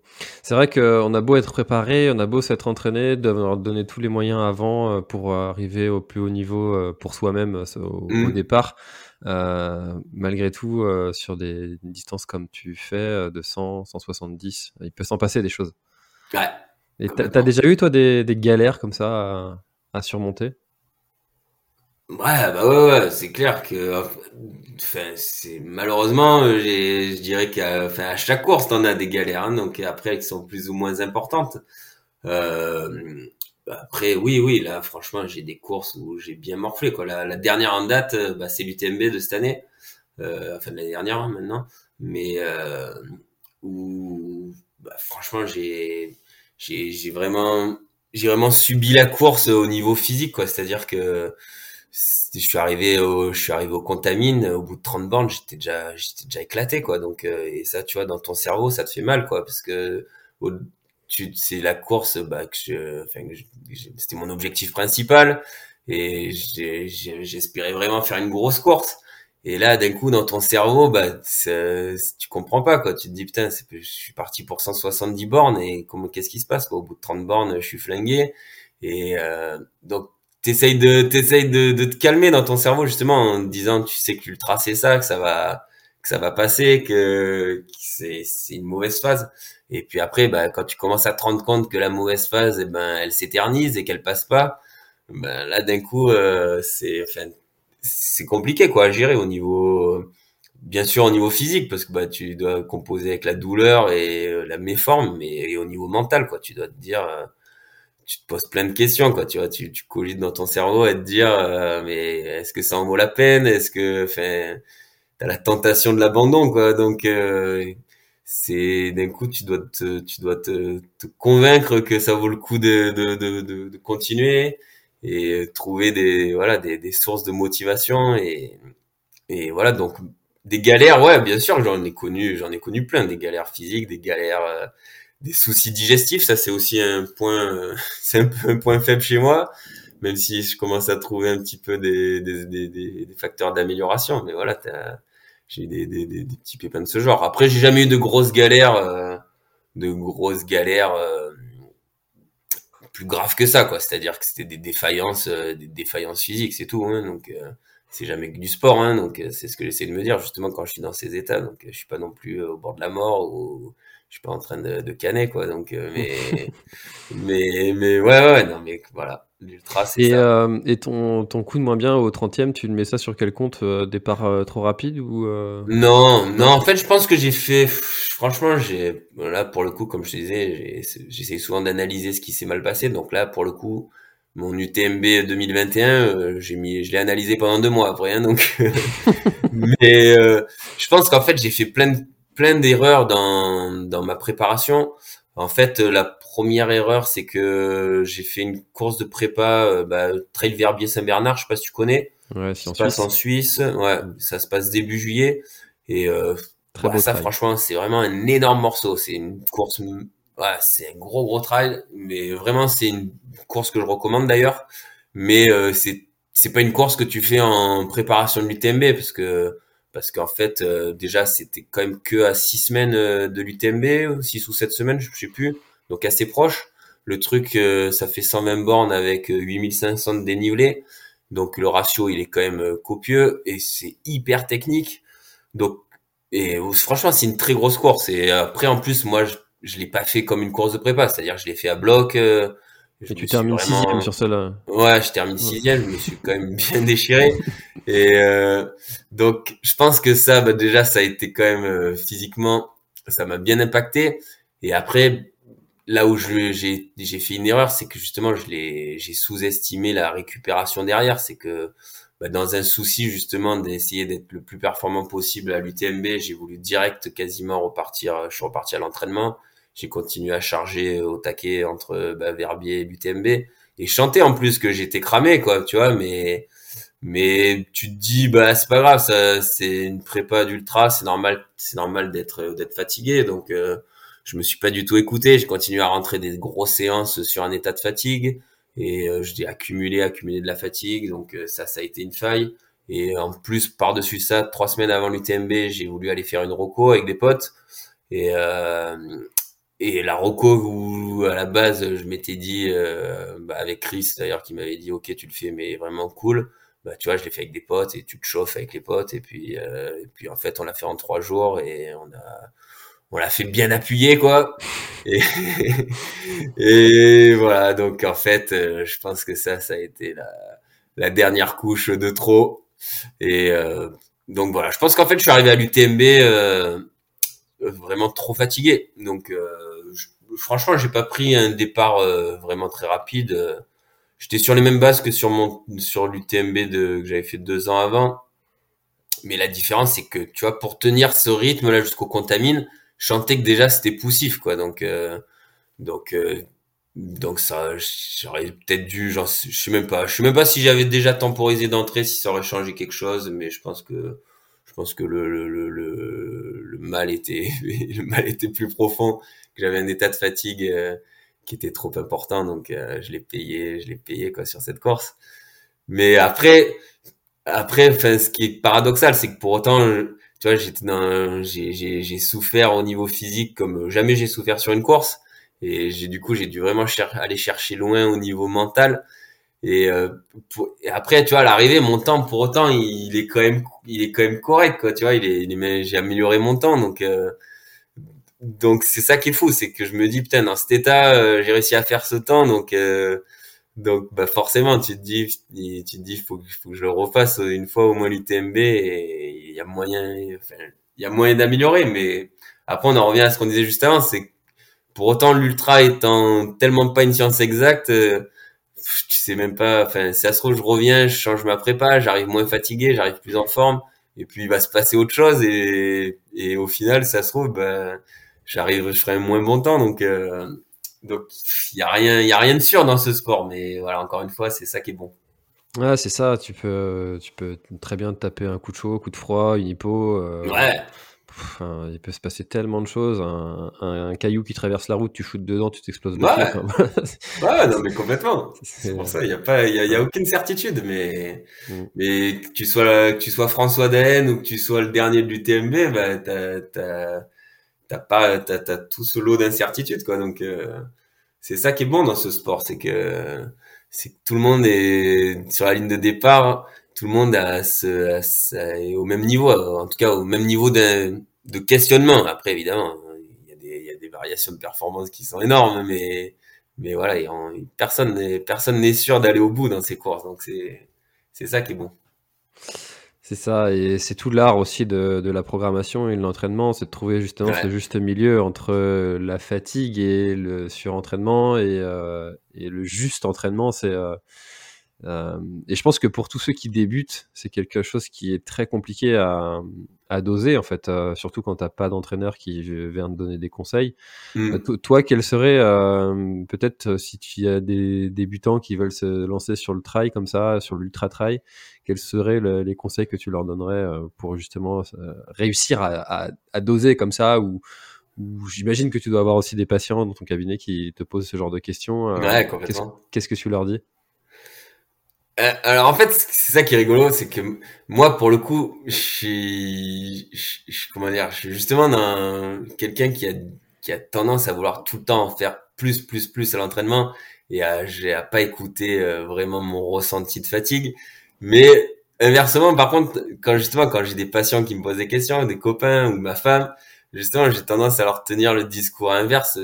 C'est vrai qu'on a beau être préparé, on a beau s'être entraîné, d'avoir donné tous les moyens avant euh, pour arriver au plus haut niveau euh, pour soi-même au, hmm. départ. Euh, malgré tout, sur des distances comme tu fais, de 100, 170, il peut s'en passer des choses. Ouais. Et t'as déjà eu, toi, des, des galères comme ça à, à surmonter? Ouais, bah ouais, ouais c'est clair que, enfin, c'est malheureusement, je dirais qu'à, enfin, à chaque course, t'en as des galères, hein, donc après, elles sont plus ou moins importantes. Euh, après, oui, oui, là, franchement, j'ai des courses où j'ai bien morflé, quoi. La, dernière en date, bah, c'est l'UTMB de cette année, euh, enfin de l'année dernière hein, maintenant, mais euh, où, bah, franchement, j'ai, j'ai, j'ai vraiment, j'ai vraiment subi la course au niveau physique, quoi. C'est-à-dire que je suis arrivé au je suis arrivé au contamine au bout de 30 bornes j'étais déjà j'étais déjà éclaté quoi. Donc euh, et ça tu vois dans ton cerveau ça te fait mal quoi parce que tu c'est la course bah que je enfin c'était mon objectif principal et j'espérais vraiment faire une grosse course. Et là d'un coup dans ton cerveau bah tu comprends pas quoi. Tu te dis putain je suis parti pour 170 bornes et comment qu'est-ce qui se passe quoi? Au bout de 30 bornes je suis flingué. Et euh, donc t'essayes de t'essayes de, de te calmer dans ton cerveau justement en disant tu sais que l'ultra c'est ça que ça va que ça va passer que, c'est c'est une mauvaise phase. Et puis après bah quand tu commences à te rendre compte que la mauvaise phase eh ben elle s'éternise et qu'elle passe pas ben là d'un coup euh, c'est enfin c'est compliqué quoi à gérer au niveau bien sûr au niveau physique parce que bah tu dois composer avec la douleur et la méforme mais au niveau mental quoi tu dois te dire tu te poses plein de questions quoi. Tu vois tu, tu cogites dans ton cerveau et te dire mais est-ce que ça en vaut la peine? Est-ce que enfin t'as la tentation de l'abandon quoi? Donc c'est d'un coup tu dois te tu dois te, te, convaincre que ça vaut le coup de de, de, de, de continuer et trouver des voilà des, des sources de motivation et et voilà. Donc des galères ouais bien sûr j'en ai connu j'en ai connu plein des galères physiques des galères euh, des soucis digestifs ça c'est aussi un point euh, c'est un peu un point faible chez moi même si je commence à trouver un petit peu des des, des, des facteurs d'amélioration mais voilà j'ai des, des, des, petits pépins de ce genre. Après, j'ai jamais eu de grosses galères, euh, de grosses galères euh, plus graves que ça, quoi. C'est-à-dire que c'était des défaillances, euh, des défaillances physiques, c'est tout. Hein, donc, c'est jamais que du sport, hein, donc c'est ce que j'essaie de me dire justement quand je suis dans ces états. Donc, je suis pas non plus au bord de la mort ou je suis pas en train de, de canner, quoi. Donc, mais, mais, mais ouais, ouais, non, mais voilà. L'ultra, c'est et, ça. Euh, et ton, ton coup de moins bien au 30e, tu le mets ça sur quel compte euh, Départ euh, trop rapide ou Non, non, en fait, je pense que j'ai fait. Franchement, j'ai. Là, pour le coup, comme je te disais, j'essaie souvent d'analyser ce qui s'est mal passé. Donc là, pour le coup, mon UTMB 2021, j'ai mis, je l'ai analysé pendant deux mois après. Hein, donc, mais je pense qu'en fait, j'ai fait plein, plein d'erreurs dans, dans ma préparation. En fait, la première erreur, c'est que j'ai fait une course de prépa, euh, bah, Trail Verbier Saint-Bernard, je sais pas si tu connais. Ouais, c'est en, Suisse. en Suisse. Ouais, ça se passe début juillet. Et euh, ça, franchement, c'est vraiment un énorme morceau. C'est une course, ouais, c'est un gros gros trail, mais vraiment, c'est une course que je recommande d'ailleurs. Mais euh, c'est c'est pas une course que tu fais en préparation de l'UTMB parce que parce qu'en fait euh, déjà c'était quand même que à six semaines euh, de l'UTMB, six ou sept semaines, je sais plus, donc assez proche. Le truc, euh, ça fait 120 bornes avec 8500 de dénivelé, donc le ratio il est quand même copieux et c'est hyper technique. Donc et franchement c'est une très grosse course. Et après en plus moi je, je l'ai pas fait comme une course de prépa, c'est-à-dire je l'ai fait à bloc. Et tu termines sixième sur celle-là. Ouais, je termine sixième, je me suis quand même bien déchiré. Et euh, donc, je pense que ça, bah, déjà, ça a été quand même euh, physiquement, ça m'a bien impacté. Et après, là où j'ai j'ai fait une erreur, c'est que justement, je l'ai j'ai sous-estimé la récupération derrière. C'est que bah, dans un souci justement d'essayer d'être le plus performant possible à l'UTMB, j'ai voulu direct quasiment repartir. Je suis reparti à l'entraînement j'ai continué à charger au taquet entre bah, Verbier et l'UTMB et chanter en plus que j'étais cramé quoi tu vois mais mais tu te dis bah c'est pas grave ça c'est une prépa d'ultra c'est normal c'est normal d'être d'être fatigué. Donc euh, je me suis pas du tout écouté. J'ai continué à rentrer des grosses séances sur un état de fatigue. Et euh, je dis accumuler accumuler de la fatigue. Donc euh, ça ça a été une faille. Et en plus par dessus ça trois semaines avant l'UTMB j'ai voulu aller faire une roco avec des potes. Et euh, et la roco où à la base je m'étais dit euh, bah, avec Chris d'ailleurs qui m'avait dit ok tu le fais mais vraiment cool. Bah tu vois je l'ai fait avec des potes et tu te chauffes avec les potes. Et puis euh, et puis en fait on l'a fait en trois jours et on a on l'a fait bien appuyé quoi. Et, et voilà. Donc en fait euh, je pense que ça ça a été la, la dernière couche de trop. Et euh, donc voilà. Je pense qu'en fait je suis arrivé à l'UTMB euh, vraiment trop fatigué. Donc euh, franchement, j'ai pas pris un départ euh, vraiment très rapide. J'étais sur les mêmes bases que sur mon sur l'UTMB que j'avais fait deux ans avant. Mais la différence, c'est que tu vois, pour tenir ce rythme là jusqu'au contamine, je sentais que déjà c'était poussif, quoi. Donc euh, donc donc ça, j'aurais peut-être dû, genre, je sais même pas, je sais même pas si j'avais déjà temporisé d'entrée, si ça aurait changé quelque chose, mais je pense que je pense que le, mal était le mal était plus profond, que j'avais un état de fatigue euh, qui était trop important, donc euh, je l'ai payé, je l'ai payé quoi sur cette course. Mais après, après, enfin, ce qui est paradoxal, c'est que pour autant, tu vois, j'étais dans, j'ai, souffert au niveau physique comme jamais j'ai souffert sur une course, et j'ai du coup j'ai dû vraiment aller chercher loin au niveau mental. Et, euh, après, tu vois, l'arrivée, mon temps, pour autant, il, est quand même, il est quand même correct, quoi. Tu vois, il est, j'ai amélioré mon temps, donc, euh, donc c'est ça qui est fou, c'est que je me dis, putain, dans cet état, euh, j'ai réussi à faire ce temps, donc, donc bah forcément tu te dis tu te dis faut, faut que je le refasse une fois au moins l'UTMB et il y a moyen enfin, il y a moyen d'améliorer mais après on en revient à ce qu'on disait juste avant c'est pour autant l'ultra étant tellement pas une science exacte euh, tu sais même pas enfin si ça se trouve je reviens je change ma prépa j'arrive moins fatigué j'arrive plus en forme et puis il va se passer autre chose et, et au final ça se trouve ben j'arrive je ferai un moins bon temps donc euh, donc il y a rien il y a rien de sûr dans ce sport mais voilà encore une fois c'est ça qui est bon. Ouais c'est ça tu peux tu peux très bien te taper un coup de chaud coup de froid une hypo euh, ouais Enfin, il peut se passer tellement de choses. Un, un, caillou qui traverse la route, tu shootes dedans, tu t'exploses ouais. ouais, non, mais complètement. C'est pour ça, il n'y a pas, il y a, y a, aucune certitude, mais, mm. mais que tu sois, que tu sois François Daen ou que tu sois le dernier du TMB, bah, t'as, pas, t'as, t'as tout ce lot d'incertitudes, quoi. Donc, euh, c'est ça qui est bon dans ce sport, c'est que, c'est que tout le monde est sur la ligne de départ tout le monde a ce, est au même niveau, en tout cas au même niveau de, de questionnement. Après, évidemment, il y, a des, il y a des variations de performance qui sont énormes, mais mais voilà, personne n'est personne n'est sûr d'aller au bout dans ces courses, donc c'est c'est ça qui est bon. C'est ça, et c'est tout l'art aussi de, de, la programmation et de l'entraînement, c'est de trouver justement ce juste milieu entre la fatigue et le surentraînement et, euh, et le juste entraînement. C'est euh, euh, et je pense que pour tous ceux qui débutent, c'est quelque chose qui est très compliqué à, à doser, en fait, euh, surtout quand tu n'as pas d'entraîneur qui vient te donner des conseils. Mmh. Euh, toi, quel serait, peut-être, si tu as des débutants qui veulent se lancer sur le trail comme ça, sur l'ultra trail, quels seraient les conseils que tu leur donnerais pour justement réussir à, à, doser comme ça ou, ou j'imagine que tu dois avoir aussi des patients dans ton cabinet qui te posent ce genre de questions. ouais, Qu'est-ce que tu leur dis? Euh, alors en fait, c'est ça qui est rigolo, c'est que moi, pour le coup, je suis, comment dire, je suis justement quelqu'un qui a, qui a tendance à vouloir tout le temps faire plus, plus, plus à l'entraînement et à, à pas écouter euh, vraiment mon ressenti de fatigue. Mais inversement, par contre, quand justement, quand j'ai des patients qui me posent des questions, des copains ou ma femme, justement, j'ai tendance à leur tenir le discours inverse,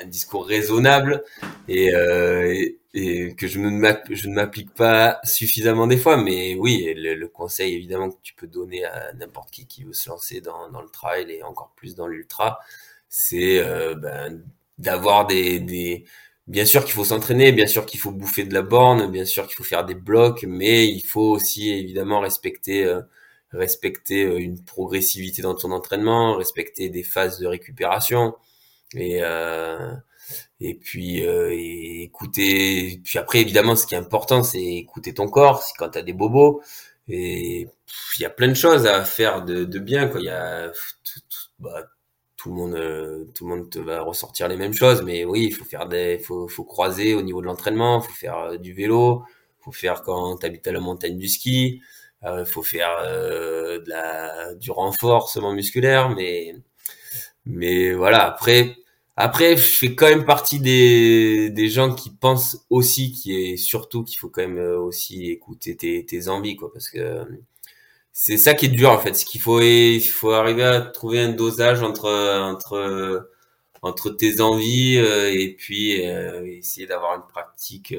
un discours raisonnable et, euh, et que je ne m'applique pas suffisamment des fois, mais oui, le, conseil évidemment que tu peux donner à n'importe qui qui veut se lancer dans, dans le trail et encore plus dans l'ultra, c'est euh, ben, d'avoir des, des, bien sûr qu'il faut s'entraîner, bien sûr qu'il faut bouffer de la borne, bien sûr qu'il faut faire des blocs, mais il faut aussi évidemment respecter euh, respecter euh, une progressivité dans ton entraînement, respecter des phases de récupération et euh, et puis euh, écouter puis après évidemment ce qui est important c'est écouter ton corps si quand tu as des bobos. Et il y a plein de choses à faire de, bien quoi. Il y a tout, bah, tout, le monde euh, tout le monde te va ressortir les mêmes choses. Mais oui il faut faire des faut faut croiser au niveau de l'entraînement faut faire euh, du vélo faut faire quand tu habites à la montagne du ski il faut faire du renforcement musculaire. Mais mais voilà après après, je fais quand même partie des, des gens qui pensent aussi qui est surtout qu'il faut quand même euh, aussi écouter tes, tes envies, quoi, parce que euh, c'est ça qui est dur en fait. Ce qu'il faut, il faut arriver à trouver un dosage entre entre entre tes envies euh, et puis essayer d'avoir une pratique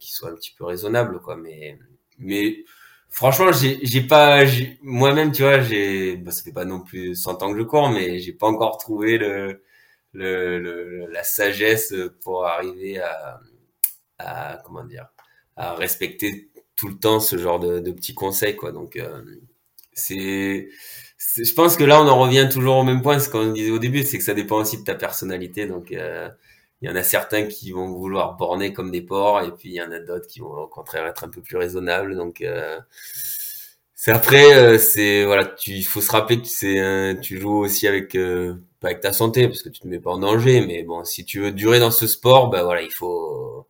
qui soit un petit peu raisonnable, quoi. Mais mais franchement, j'ai j'ai pas moi-même, tu vois, j'ai bah, ça fait pas non plus 100 ans que je cours, mais j'ai pas encore trouvé le le, la sagesse pour arriver à, à, comment dire à respecter tout le temps ce genre de, de petits conseils quoi. Donc euh, c'est je pense que là on en revient toujours au même point ce qu'on disait au début c'est que ça dépend aussi de ta personnalité. Donc euh, il y en a certains qui vont vouloir borner comme des porcs et puis il y en a d'autres qui vont au contraire être un peu plus raisonnables. Donc euh, c'est après c'est voilà tu il faut se rappeler que c'est tu joues aussi avec pas avec ta santé parce que tu te mets pas en danger mais bon si tu veux durer dans ce sport ben voilà il faut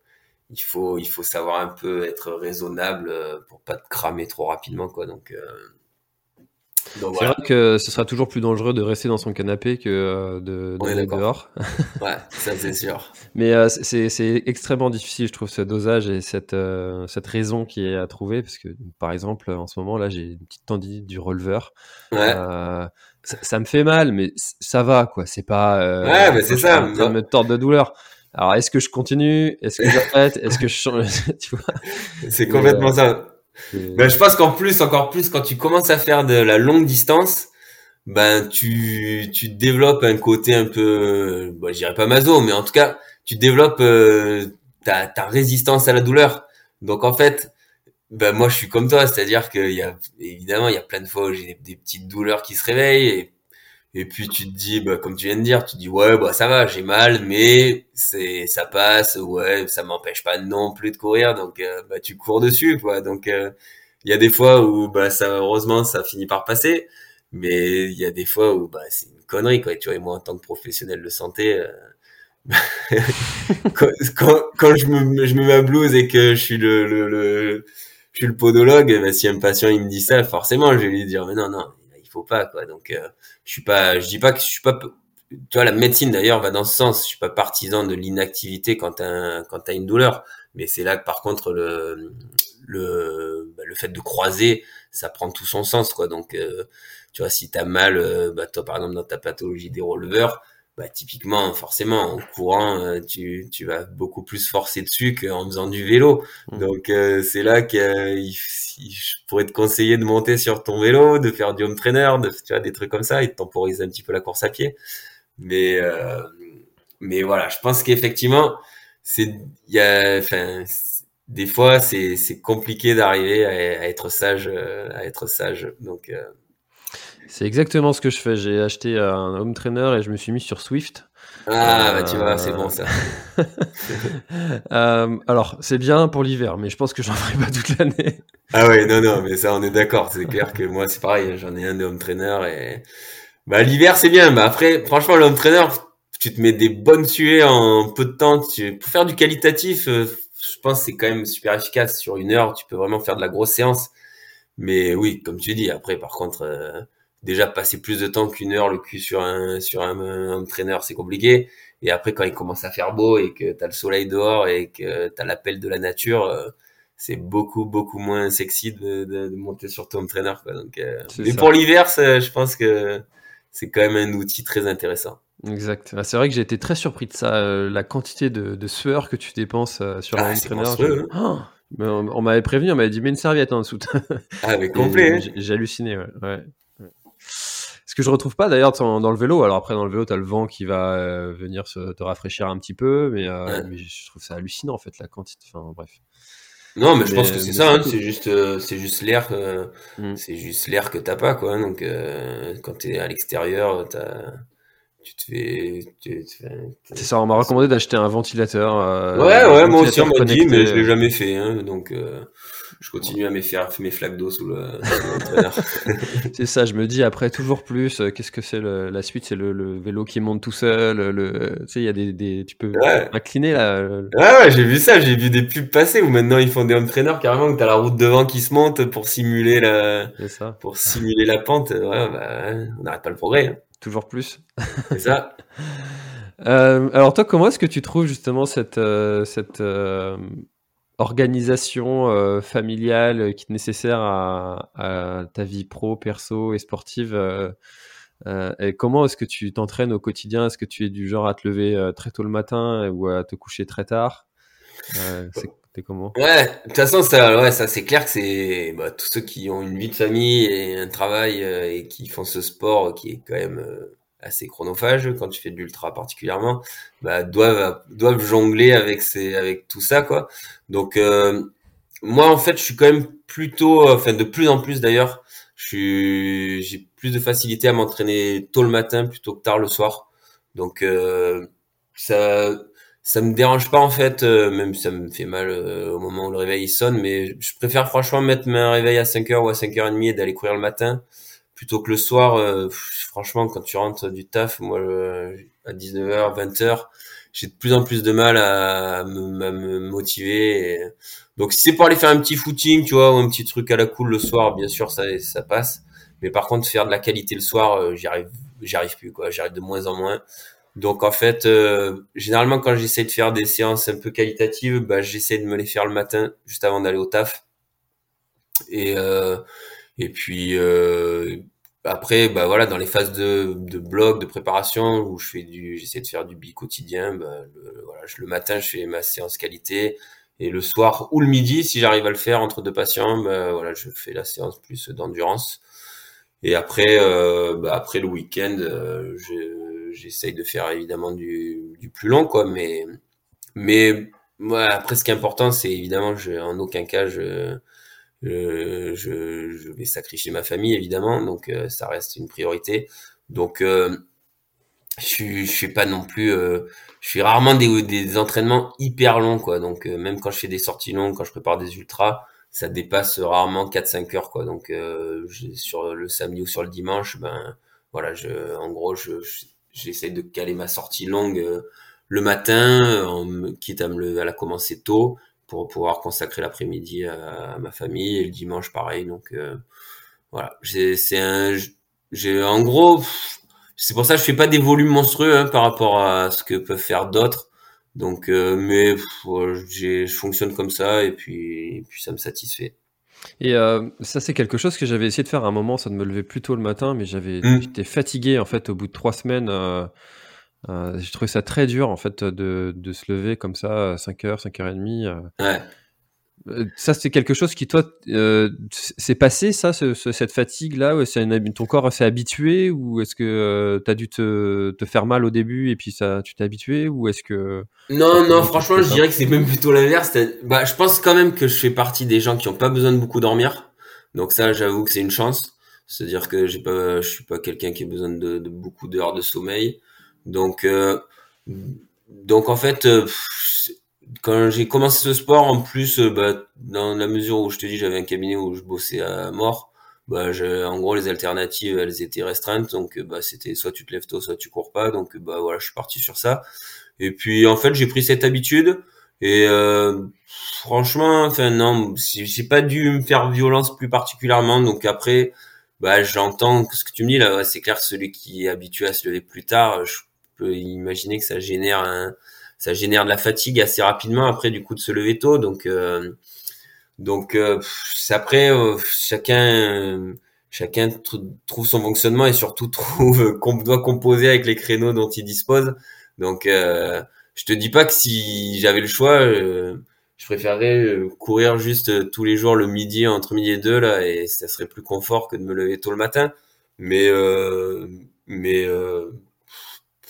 il faut il faut savoir un peu être raisonnable euh, pour pas te cramer trop rapidement quoi. Donc euh, donc c'est vrai que ce sera toujours plus dangereux de rester dans son canapé que euh, de d'aller dehors. ouais, ça c'est sûr. Mais c'est, c'est extrêmement difficile, je trouve, ce dosage et cette, cette raison qui est à trouver. Parce que, par exemple, en ce moment, là, j'ai une petite tendinite du releveur. Ouais ça, me fait mal, mais ça va, quoi. C'est pas. Euh, ouais, mais c'est ça. Ça me tord de douleur. Alors, est-ce que je continue? Est-ce que j'arrête Est-ce que je change? Tu vois? C'est complètement ça. Ben, je pense qu'en plus, encore plus, quand tu commences à faire de la longue distance, ben tu tu développes un côté un peu, bon, je dirais pas maso, mais en tout cas, tu développes euh, ta, ta résistance à la douleur. Donc en fait, ben moi je suis comme toi, c'est-à-dire qu'il y a évidemment il y a plein de fois où j'ai des, petites douleurs qui se réveillent et puis tu te dis, bah, comme tu viens de dire, tu te dis ouais bah ça va, j'ai mal, mais c'est ça passe, ouais ça m'empêche pas non plus de courir, donc euh, bah tu cours dessus quoi. Donc euh, il y a des fois où bah ça heureusement ça finit par passer mais il y a des fois où bah, c'est une connerie, quoi. Tu vois, et moi, en tant que professionnel de santé, euh, quand, quand, je, me, je mets ma blouse et que je suis le, le, le je suis le podologue, bah, si un patient il me dit ça, forcément, je vais lui dire, mais non, non, il faut pas, quoi. Donc, euh, je suis dis pas que je suis pas, tu vois, la médecine d'ailleurs va dans ce sens. Je suis pas partisan de l'inactivité quand t'as quand t'as une douleur, mais c'est là que par contre le le bah, le fait de croiser, ça prend tout son sens, quoi. Donc euh, tu vois, si tu as mal, euh, bah, toi par exemple dans ta pathologie des releveurs, bah, typiquement, forcément, en courant, euh, tu, tu vas beaucoup plus forcer dessus qu'en faisant du vélo. Mmh. Donc euh, c'est là que je pourrais te conseiller de monter sur ton vélo, de faire du home trainer, de, tu vois, des trucs comme ça, et de temporiser un petit peu la course à pied. Mais mais voilà, je pense qu'effectivement, c'est il y a, enfin, des fois c'est c'est compliqué d'arriver à, à, être sage, à être sage. Donc c'est exactement ce que je fais. J'ai acheté un home trainer et je me suis mis sur Swift. Ah, bah tu vois, c'est bon ça. euh, alors, c'est bien pour l'hiver, mais je pense que j'en ferai pas toute l'année. ah ouais, non, non, mais ça, on est d'accord. C'est clair que moi, c'est pareil. J'en ai un de home trainer et bah l'hiver, c'est bien. Bah après, franchement, le home trainer, tu te mets des bonnes suées en peu de temps. Tu... Pour faire du qualitatif, euh, je pense que c'est quand même super efficace. Sur une heure, tu peux vraiment faire de la grosse séance. Mais oui, comme tu dis, après, par contre. Euh, déjà passer plus de temps qu'une heure le cul sur un sur un, entraîneur c'est compliqué et après quand il commence à faire beau et que t'as le soleil dehors et que t'as l'appel de la nature euh, c'est beaucoup beaucoup moins sexy de, de, de monter sur ton entraîneur quoi donc euh, mais pour l'hiver je pense que c'est quand même un outil très intéressant Exact. Ah, c'est vrai que j'ai été très surpris de ça, euh, la quantité de, de, sueur que tu dépenses sur ah, l'entraîneur. Hein. Oh on, m'avait prévenu, on m'avait dit mets une serviette en dessous. ah mais complet. Hein. J'ai halluciné, ouais. ouais. Ce que je retrouve pas d'ailleurs dans le vélo. Alors après, dans le vélo, tu as le vent qui va euh, venir se, te rafraîchir un petit peu, mais, euh, mais, je trouve ça hallucinant en fait la quantité. Enfin bref. Non, mais, je pense que c'est ça. Hein, c'est juste, euh, c'est juste l'air. Mm. C'est juste l'air que t'as pas quoi. Donc quand tu es à l'extérieur, tu te fais. C'est ça. On m'a recommandé d'acheter un ventilateur. ouais, ouais. Moi aussi on m'a dit, mais je l'ai jamais fait. Hein, donc je continue à mes, faire, mes flaques d'eau sous le, c'est ça, je me dis après toujours plus, euh, qu'est-ce que c'est la suite C'est le, vélo qui monte tout seul, le, tu sais, il y a des, des, tu peux incliner là. Ouais, ouais, j'ai vu ça, j'ai vu des pubs passer où maintenant ils font des home trainers carrément, que t'as la route devant qui se monte pour simuler la, ça. pour simuler la pente. Ouais, bah, on n'arrête pas le progrès. Hein. Toujours plus. C'est ça. Euh, alors toi, comment est-ce que tu trouves justement cette, euh, cette organisation euh, familiale euh, qui est nécessaire à, ta vie pro, perso et sportive euh, et comment est-ce que tu t'entraînes au quotidien? Est-ce que tu es du genre à te lever très tôt le matin ou à te coucher très tard? C'est comment? Ouais, de toute façon, ça, ouais, ça c'est clair que c'est bah, tous ceux qui ont une vie de famille et un travail et qui font ce sport qui est quand même assez chronophage quand tu fais de l'ultra particulièrement bah doivent doivent jongler avec ces avec tout ça quoi. Donc euh, moi en fait je suis quand même plutôt enfin de plus en plus d'ailleurs je suis j'ai plus de facilité à m'entraîner tôt le matin plutôt que tard le soir. Donc euh, ça ça me dérange pas en fait euh, même ça me fait mal au moment où le réveil sonne mais je préfère franchement mettre un réveil à 5h ou à 5h30 et d'aller courir le matin plutôt que le soir, euh, franchement, quand tu rentres du taf, moi, à 19h, 20h, j'ai de plus en plus de mal à, me, motiver. Donc, si c'est pour aller faire un petit footing, tu vois, ou un petit truc à la cool le soir, bien sûr, ça, ça passe. Mais par contre, faire de la qualité le soir, euh, j'y arrive, j'y arrive plus, quoi. J'arrive de moins en moins. Donc, en fait, euh, généralement, quand j'essaie de faire des séances un peu qualitatives, bah, j'essaie de me les faire le matin, juste avant d'aller au taf. Et, et puis, après, bah voilà, dans les phases de, de blog, de préparation, où je fais du, j'essaie de faire du bi quotidien, bah, le, voilà, je, le matin, je fais ma séance qualité, et le soir ou le midi, si j'arrive à le faire entre deux patients, bah, voilà, je fais la séance plus d'endurance. Et après, euh, bah, après le week-end, euh, j'essaye de faire évidemment du, du plus long, quoi, mais, mais moi, après, ce qui est important, c'est évidemment, je, en aucun cas, je, je, je, vais sacrifier ma famille évidemment, donc euh, ça reste une priorité. Donc euh, je, je fais pas non plus, euh, je fais rarement des, des entraînements hyper longs quoi. Donc même quand je fais des sorties longues, quand je prépare des ultras, ça dépasse rarement 4-5 heures quoi. Donc sur le samedi ou sur le dimanche, ben voilà, je, en gros, je, j'essaie de caler ma sortie longue le matin, quitte à me lever, à la commencer tôt pour pouvoir consacrer l'après-midi à, ma famille et le dimanche pareil. Donc euh, voilà, c'est un, j'ai en gros, c'est pour ça que je fais pas des volumes monstrueux hein, par rapport à ce que peuvent faire d'autres. Donc, euh, mais je fonctionne comme ça et puis, puis ça me satisfait. Et euh, ça, c'est quelque chose que j'avais essayé de faire à un moment. Ça de me lever plus tôt le matin, mais j'avais, mmh. j'étais fatigué en fait au bout de trois semaines. Euh, j'ai trouvé ça très dur en fait de, de se lever comme ça à 5h, 5h30. Euh. Ouais. Euh, ça, c'est quelque chose qui, toi, euh, c'est passé, ça, ce, cette fatigue-là Ton corps s'est habitué Ou est-ce que tu as dû te, te, faire mal au début et puis ça, tu t'es habitué Ou est-ce que. Non, non, franchement, je dirais que c'est même plutôt l'inverse. Bah, je pense quand même que je fais partie des gens qui n'ont pas besoin de beaucoup dormir. Donc, ça, j'avoue que c'est une chance. C'est-à-dire que j'ai pas, je suis pas quelqu'un qui a besoin de, de beaucoup d'heures de sommeil. Donc, euh, donc en fait, euh, quand j'ai commencé ce sport, en plus, euh, bah, dans la mesure où je te dis, j'avais un cabinet où je bossais à mort. Bah, en gros, les alternatives, elles étaient restreintes. Donc, bah, c'était soit tu te lèves tôt, soit tu cours pas. Donc, bah, voilà, je suis parti sur ça. Et puis, en fait, j'ai pris cette habitude. Et franchement, enfin non, j'ai pas dû me faire violence plus particulièrement. Donc après, bah j'entends ce que tu me dis là. c'est clair celui qui est habitué à se lever plus tard, je peux imaginer que ça génère un, ça génère de la fatigue assez rapidement après du coup de se lever tôt. Donc euh, donc euh, après euh, chacun chacun trouve son fonctionnement et surtout trouve doit composer avec les créneaux dont il dispose. Donc je te dis pas que si j'avais le choix, je préférerais courir juste tous les jours le midi entre midi et deux là et ça serait plus confort que de me lever tôt le matin. Mais mais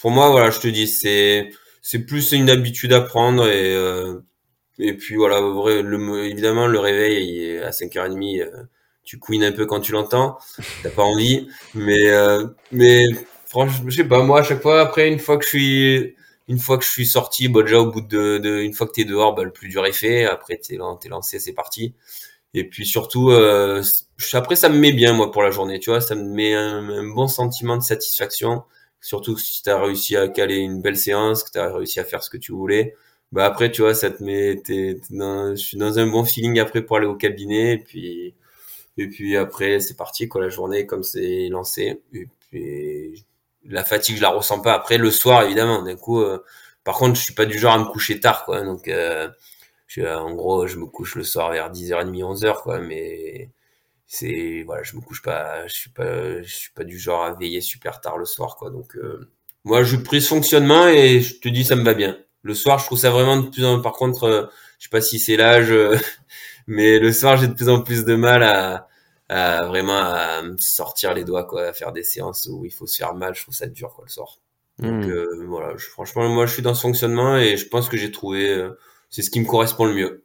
pour moi, voilà, je te dis, c'est c'est plus une habitude à prendre et euh, et puis voilà, le, évidemment le réveil il est à 5h30, euh, tu couines un peu quand tu l'entends, t'as pas envie, mais euh, mais franchement, je sais pas, moi à chaque fois après une fois que je suis une fois que je suis sorti, bah déjà au bout de, de une fois que t'es dehors, bah le plus dur est fait, après t'es lancé, c'est parti. Et puis surtout, euh, après ça me met bien moi pour la journée, tu vois, ça me met un bon sentiment de satisfaction surtout si tu as réussi à caler une belle séance, que tu as réussi à faire ce que tu voulais, bah après tu vois ça te met t'es, dans, je suis dans un bon feeling après pour aller au cabinet. Et puis et puis après c'est parti quoi. La journée comme c'est lancé. Et puis la fatigue je la ressens pas après le soir évidemment. D'un coup euh, par contre je suis pas du genre à me coucher tard quoi. Donc euh, je, en gros je me couche le soir vers 10h30 11h quoi. Mais c'est voilà je me couche pas je suis pas je suis pas du genre à veiller super tard le soir quoi. Donc euh, moi je pris ce fonctionnement et je te dis ça me va bien. Le soir je trouve ça vraiment de plus en par contre euh, je sais pas si c'est l'âge euh, mais le soir j'ai de plus en plus de mal à, à vraiment à me sortir les doigts quoi à faire des séances où il faut se faire mal. Je trouve ça dur quoi le soir. Donc hmm. voilà je, franchement moi je suis dans ce fonctionnement et je pense que j'ai trouvé c'est ce qui me correspond le mieux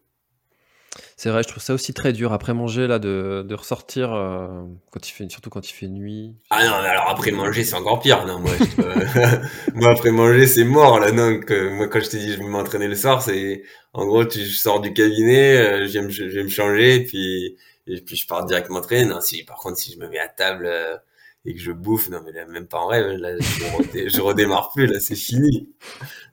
c'est vrai, je trouve ça aussi très dur après manger là de, de ressortir euh, quand il fait surtout quand il fait nuit. Ah non, alors après manger c'est encore pire. Non, moi, moi après manger c'est mort là. Non, moi quand je te dis je vais m'entraîner le soir, c'est en gros tu je sors du cabinet, euh, je, vais me, changer et puis et puis je pars directement m'entraîner. Non, si par contre si je me mets à table euh, et que je bouffe, non mais là, même pas en rêve, là je, je redémarre plus, là c'est fini.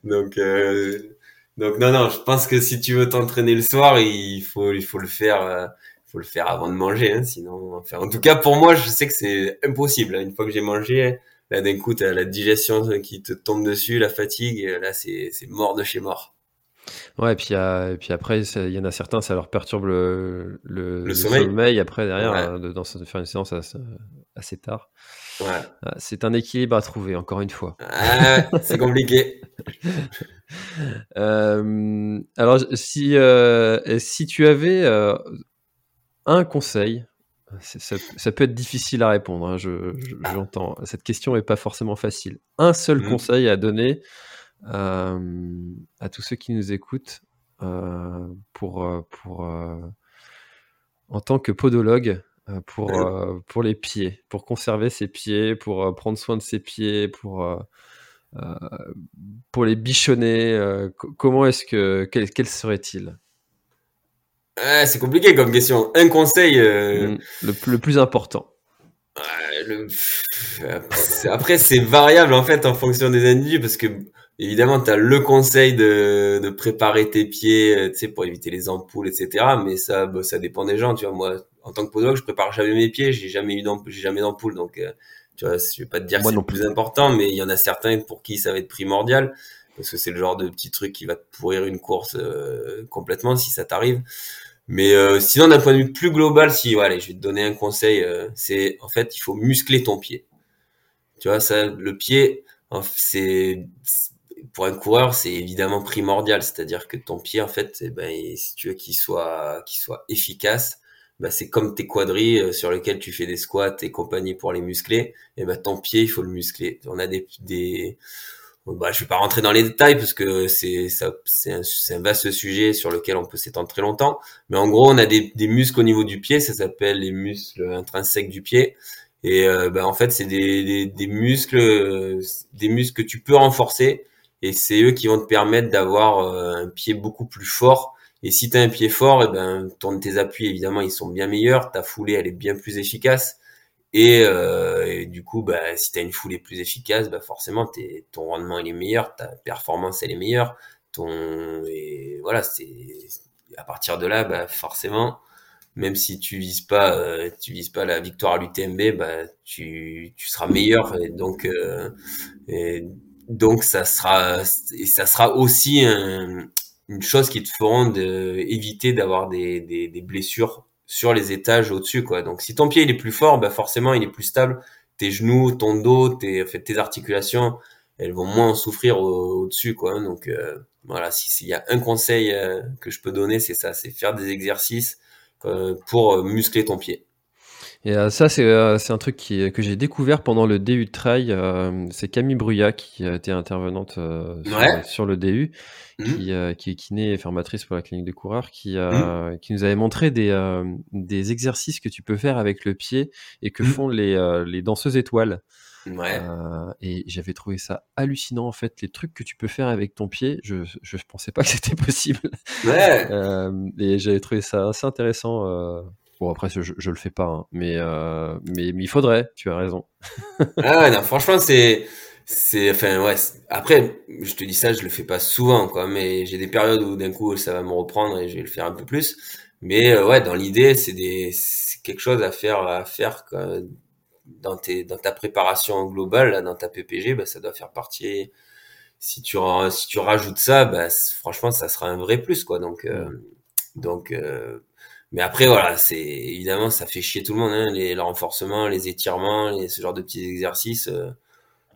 Donc euh, donc non, non, je pense que si tu veux t'entraîner le soir, il faut, il faut le faire, euh, faut le faire avant de manger, hein, sinon. Enfin, en tout cas, pour moi, je sais que c'est impossible. Hein. Une fois que j'ai mangé, là d'un coup, t'as la digestion qui te tombe dessus, la fatigue, là, c'est, c'est mort de chez mort. Ouais, et puis, et puis après, il y en a certains, ça leur perturbe le, le, sommeil. Après, derrière, euh, de, faire une séance assez, tard. Ouais. Ah, c'est un équilibre à trouver, encore une fois. Ah, c'est compliqué. Euh, alors, si, euh, si tu avais un conseil, ça, peut être difficile à répondre, hein, ah. j'entends. Cette question n'est pas forcément facile. Un seul mmh. conseil à donner euh, à tous ceux qui nous écoutent euh, pour, euh, pour en tant que podologue pour, pour les pieds, pour conserver ses pieds, pour prendre soin de ses pieds, pour, pour les bichonner. comment est-ce que. Quel, quel serait-il? C'est compliqué comme question. Un conseil. Mmh, le, le, plus important. Le... Après, c'est variable en fait en fonction des individus parce que évidemment, tu as le conseil de, de préparer tes pieds, euh, tu sais, pour éviter les ampoules, etc. Mais ça, bah, ça dépend des gens, tu vois. Moi, en tant que podologue, je prépare jamais mes pieds, j'ai jamais eu j'ai jamais d'ampoule, donc, euh, tu vois, je vais pas te dire que c'est le plus important, mais il y en a certains pour qui ça va être primordial, parce que c'est le genre de petit truc qui va te pourrir une course euh, complètement si ça t'arrive. Mais sinon, d'un point de vue plus global, si, voilà, je vais te donner un conseil, c'est en fait, il faut muscler ton pied. Tu vois, ça, le pied, c'est pour un coureur, c'est évidemment primordial. C'est-à-dire que ton pied, en fait, eh ben, si tu veux qu'il soit, qu'il soit efficace, ben, c'est comme tes quadrilles euh, sur lesquels tu fais des squats et compagnie pour les muscler. Et ben, ton pied, il faut le muscler. On a des, des, bah, je vais pas rentrer dans les détails parce que c'est, ça, c'est un, vaste sujet sur lequel on peut s'étendre très longtemps. Mais en gros, on a des, des muscles au niveau du pied. Ça s'appelle les muscles intrinsèques du pied. Et euh, ben, en fait, c'est des, des, des muscles, euh, des muscles que tu peux renforcer et c'est eux qui vont te permettre d'avoir euh, un pied beaucoup plus fort. Et si tu as un pied fort, eh ben ton, tes appuis évidemment ils sont bien meilleurs, ta foulée elle est bien plus efficace. Et, euh, du coup, bah, si tu as une foulée plus efficace, bah forcément ton rendement il est meilleur, ta performance elle est meilleure. Ton et voilà, c'est à partir de là, bah, forcément, même si tu vises pas, euh, tu vises pas la victoire à l'UTMB, bah, tu, tu seras meilleur. Et donc, euh, et donc ça sera et ça sera aussi une chose qui te feront de, éviter d'avoir des, blessures sur les étages au-dessus quoi. Donc si ton pied il est plus fort, bah forcément il est plus stable. Tes genoux, ton dos, tes, articulations, elles vont moins souffrir au-dessus quoi. Donc euh, voilà, s'il y a un conseil euh, que je peux donner, c'est ça, c'est faire des exercices euh, pour muscler ton pied. Et euh, ça, c'est euh, c'est un truc qui, que j'ai découvert pendant le DU de trail. Euh, c'est Camille Bruyat qui a été intervenante sur, le DU, mmh. qui, qui est kiné et formatrice pour la clinique de coureurs, qui, mmh. qui nous avait montré des, des exercices que tu peux faire avec le pied et que mmh. font les, les danseuses étoiles. Ouais. et j'avais trouvé ça hallucinant en fait, les trucs que tu peux faire avec ton pied, je je pensais pas que c'était possible. Ouais. et j'avais trouvé ça assez intéressant. Après, je, le fais pas, hein. mais, euh, mais, mais, il faudrait, tu as raison. ah non, franchement, c'est. c'est enfin, ouais. Après, je te dis ça, je le fais pas souvent, quoi, mais j'ai des périodes où d'un coup, ça va me reprendre et je vais le faire un peu plus. Mais euh, ouais, dans l'idée, c'est quelque chose à faire, à faire dans ta préparation globale, dans ta PPG, bah, ça doit faire partie. Si tu, rajoutes ça, bah, franchement, ça sera un vrai plus, quoi. Donc, donc, euh, mais après, voilà, c'est évidemment, ça fait chier tout le monde, hein, les, le renforcement, les étirements, les, ce genre de petits exercices. Euh,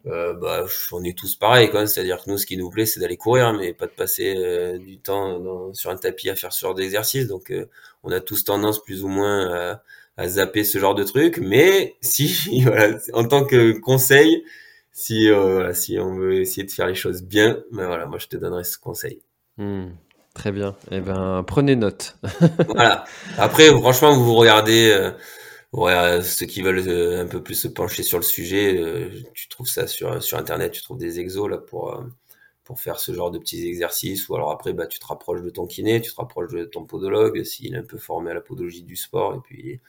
euh, bah, on est tous pareils, quoi. C'est-à-dire que nous, ce qui nous plaît, c'est d'aller courir, mais pas de passer euh, du temps dans, sur un tapis à faire ce genre d'exercice. Donc, euh, on a tous tendance plus ou moins à, à, zapper ce genre de trucs. Mais si, voilà, en tant que conseil, si, voilà, si on veut essayer de faire les choses bien, ben voilà, moi, je te donnerai ce conseil. Hmm. Très bien. Eh ben, prenez note. voilà. Après, franchement, vous regardez, euh, ceux qui veulent euh, un peu plus se pencher sur le sujet, euh, tu trouves ça sur, sur Internet, tu trouves des exos là pour, euh, pour faire ce genre de petits exercices. Ou alors après, bah, tu te rapproches de ton kiné, tu te rapproches de ton podologue, s'il est un peu formé à la podologie du sport. Et puis,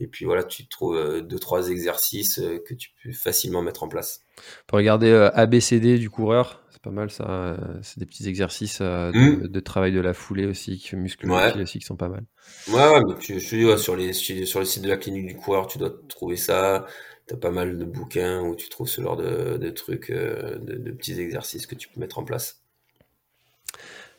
et puis voilà, tu trouves deux, trois exercices que tu peux facilement mettre en place. Pour regarder ABCD du coureur, pas mal ça. Euh, c'est des petits exercices euh, mmh. de, travail de la foulée aussi, qui musclent aussi, qui sont pas mal. Ouais, mais tu, je te dis, sur, les, sur le site de la clinique du coureur, tu dois trouver ça. Tu as pas mal de bouquins où tu trouves ce genre de, de trucs, euh, de, petits exercices que tu peux mettre en place.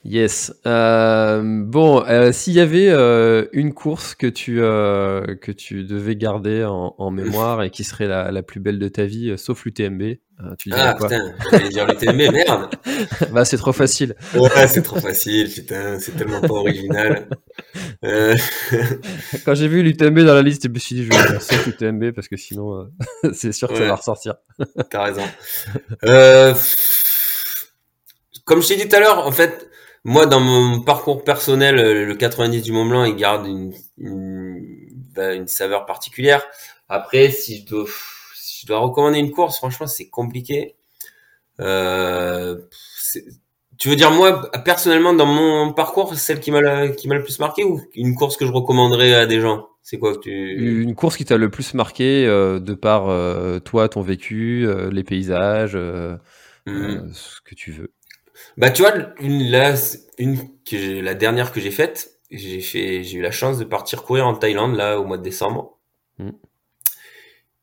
Yes. Euh, bon, euh, s'il y avait euh, une course que tu euh, que tu devais garder en, en mémoire et qui serait la, la, plus belle de ta vie, euh, sauf l'UTMB, euh, tu dirais ah, quoi? putain, j'allais dire l'UTMB, merde. bah c'est trop facile. Ouais, c'est trop facile, putain, c'est tellement pas original. Quand j'ai vu l'UTMB dans la liste, je me suis dit je vais dire sauf l'UTMB parce que sinon c'est sûr que ouais. ça va ressortir. T'as raison. comme je t'ai dit tout à l'heure, en fait moi, dans mon parcours personnel, le 90 du Mont Blanc, il garde une, une, bah, une saveur particulière. Après, si je dois, si je dois recommander une course, franchement, c'est compliqué. Euh, tu veux dire moi, personnellement, dans mon parcours, celle qui m'a qui m'a le plus marqué ou une course que je recommanderais à des gens? C'est quoi que tu Une course qui t'a le plus marqué euh, de par euh, toi, ton vécu, euh, les paysages, mmh. ce que tu veux? Bah tu vois, une, la, une que la dernière que j'ai faite, j'ai fait, j'ai eu la chance de partir courir en Thaïlande là au mois de décembre. Mm.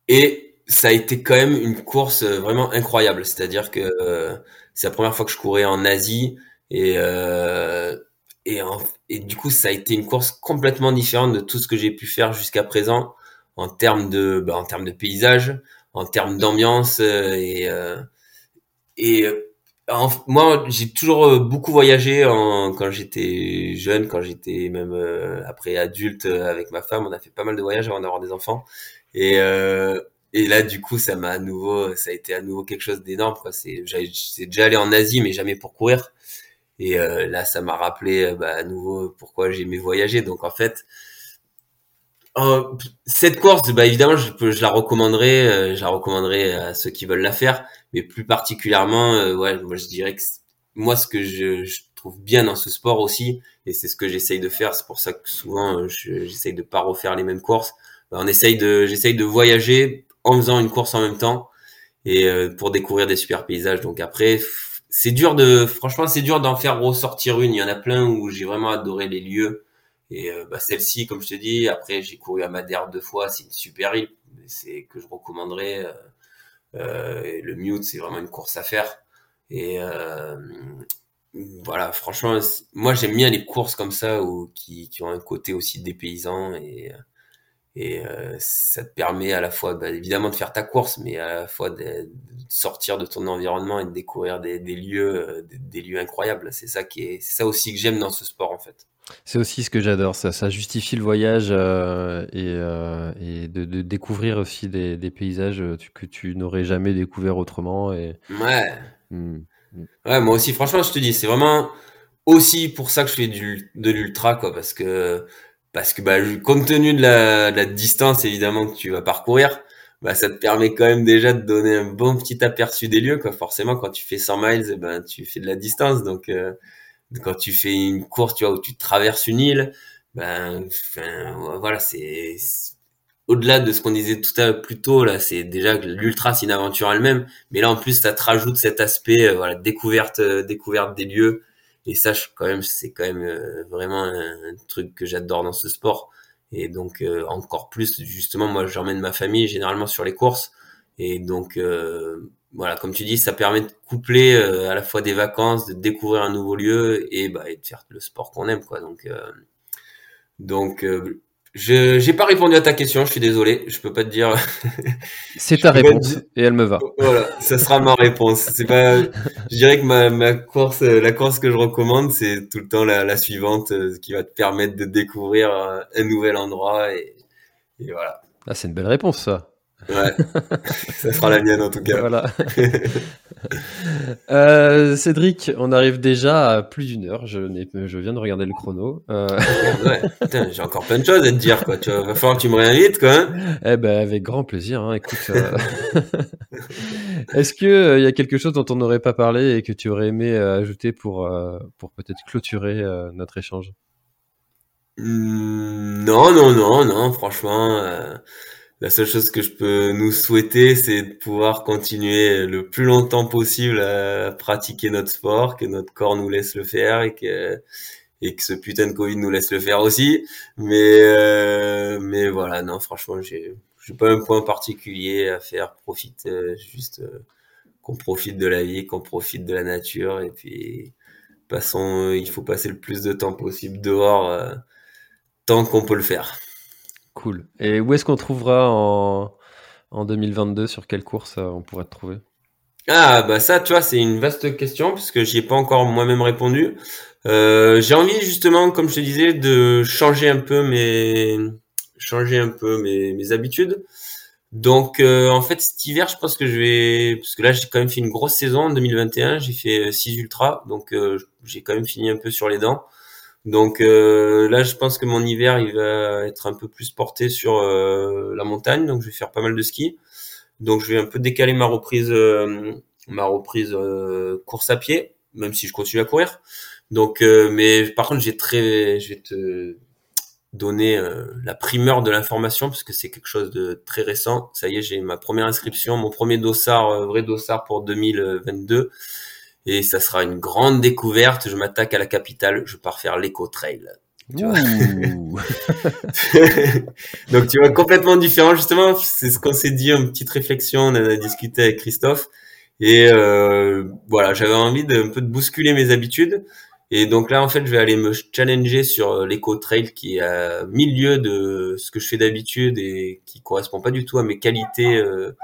Et ça a été quand même une course euh, vraiment incroyable. C'est-à-dire que euh, c'est la première fois que je courais en Asie et euh, et, et du coup ça a été une course complètement différente de tout ce que j'ai pu faire jusqu'à présent en termes de bah, en termes de paysage, en termes d'ambiance euh, et et moi, j'ai toujours euh, beaucoup voyagé en, quand j'étais jeune, quand j'étais même euh, après adulte euh, avec ma femme. On a fait pas mal de voyages avant d'avoir des enfants. Et, euh, et là, du coup, ça m'a à nouveau, ça a été à nouveau quelque chose d'énorme. J'ai déjà allé en Asie, mais jamais pour courir. Et là, ça m'a rappelé bah, à nouveau pourquoi j'aimais voyager. Donc en fait, cette course, bah évidemment, je, je la recommanderais, je la recommanderais à ceux qui veulent la faire mais plus particulièrement, euh, ouais, moi je dirais que moi ce que je, je, trouve bien dans ce sport aussi, et c'est ce que j'essaye de faire, c'est pour ça que souvent euh, j'essaye de pas refaire les mêmes courses. Ben, on essaye de, j'essaye de voyager en faisant une course en même temps et euh, pour découvrir des super paysages. Donc après, c'est dur de, franchement, c'est dur d'en faire ressortir une. Il y en a plein où j'ai vraiment adoré les lieux. Et bah, celle-ci, comme je te dis, après j'ai couru à Madère deux fois, c'est une super île, c'est que je recommanderais. Euh, le mute, c'est vraiment une course à faire. Et euh, voilà, franchement, moi j'aime bien les courses comme ça où, qui, qui ont un côté aussi dépaysant et et euh, ça te permet à la fois bah, évidemment de faire ta course mais à la fois de, de, sortir de ton environnement et de découvrir des, des lieux des, des, lieux incroyables c'est ça qui est c'est ça aussi que j'aime dans ce sport en fait c'est aussi ce que j'adore, ça, ça justifie le voyage euh, et, euh, et de, de, découvrir aussi des, des paysages euh, que tu n'aurais jamais découvert autrement. Et... Ouais. Mmh. Ouais, moi aussi, franchement, je te dis, c'est vraiment aussi pour ça que je fais du, de l'ultra, quoi, parce que, parce que, bah, compte tenu de la, de la distance, évidemment, que tu vas parcourir, bah, ça te permet quand même déjà de donner un bon petit aperçu des lieux, quoi. Forcément, quand tu fais 100 miles, eh ben, tu fais de la distance, donc, euh, quand tu fais une course, tu vois, où tu traverses une île, ben, enfin, voilà, c'est au-delà de ce qu'on disait tout à l'heure plus tôt là, c'est déjà que l'ultra c'est une aventure elle-même, mais là en plus ça te rajoute cet aspect, euh, voilà, découverte, euh, découverte des lieux. Et ça, quand même, c'est quand même euh, vraiment un, truc que j'adore dans ce sport. Et donc encore plus, justement, moi j'emmène ma famille généralement sur les courses. Et donc voilà, comme tu dis, ça permet de coupler euh, à la fois des vacances, de découvrir un nouveau lieu et, bah, et de faire le sport qu'on aime, quoi. Donc, euh, donc, euh, je j'ai pas répondu à ta question, je suis désolé, je peux pas te dire. C'est ta réponse et elle me va. Voilà, ça sera ma réponse. C'est pas, je dirais que ma, ma course, la course que je recommande, c'est tout le temps la, la suivante, qui va te permettre de découvrir un nouvel endroit et, et voilà. Ah, c'est une belle réponse, ça. Ouais, ça sera la mienne en tout cas. Voilà. euh, Cédric, on arrive déjà à plus d'une heure. Je, je viens de regarder le chrono. Euh... Ouais, putain, j'ai encore plein de choses à te dire. Quoi. Tu vas, va falloir que tu me réinvites. Quoi, hein eh ben, avec grand plaisir. Hein. Écoute, euh... est-ce qu'il euh, y a quelque chose dont on n'aurait pas parlé et que tu aurais aimé ajouter pour, pour peut-être clôturer notre échange? Mmh, Non, non, non, non. Franchement la seule chose que je peux nous souhaiter, c'est de pouvoir continuer le plus longtemps possible à pratiquer notre sport, que notre corps nous laisse le faire et que ce putain de Covid nous laisse le faire aussi. Mais euh, voilà, non, franchement, j'ai pas un point particulier à faire. Profite euh, juste euh, qu'on profite de la vie, qu'on profite de la nature et puis façon, il faut passer le plus de temps possible dehors, tant qu'on peut le faire. Et où est-ce qu'on trouvera en, en 2022 Sur quelle course on pourrait te trouver? Ah bah ça, tu vois, c'est une vaste question parce que j'y ai pas encore moi-même répondu. Euh, j'ai envie justement, comme je te disais, de changer un peu mes changer un peu mes, habitudes. Donc euh, en fait cet hiver, je pense que je vais parce que là j'ai quand même fait une grosse saison en 2021. J'ai fait 6 ultras, donc euh, j'ai quand même fini un peu sur les dents. Donc là, je pense que mon hiver il va être un peu plus porté sur la montagne, donc je vais faire pas mal de ski. Donc je vais un peu décaler ma reprise, euh, ma reprise euh, course à pied, même si je continue à courir. Donc, euh, mais par contre, j'ai très, je vais te donner la primeur de l'information parce que c'est quelque chose de très récent. Ça y est, j'ai ma première inscription, mon premier dossard, vrai dossard pour 2022. Et ça sera une grande découverte. Je m'attaque à la capitale. Je pars faire l'éco trail. Donc tu vois complètement différent justement, c'est ce qu'on s'est dit, une petite réflexion, on en a discuté avec Christophe et euh, voilà, j'avais envie de un peu de bousculer mes habitudes et donc là en fait je vais aller me challenger sur l'éco trail qui est à milieu de ce que je fais d'habitude et qui correspond pas du tout à mes qualités euh,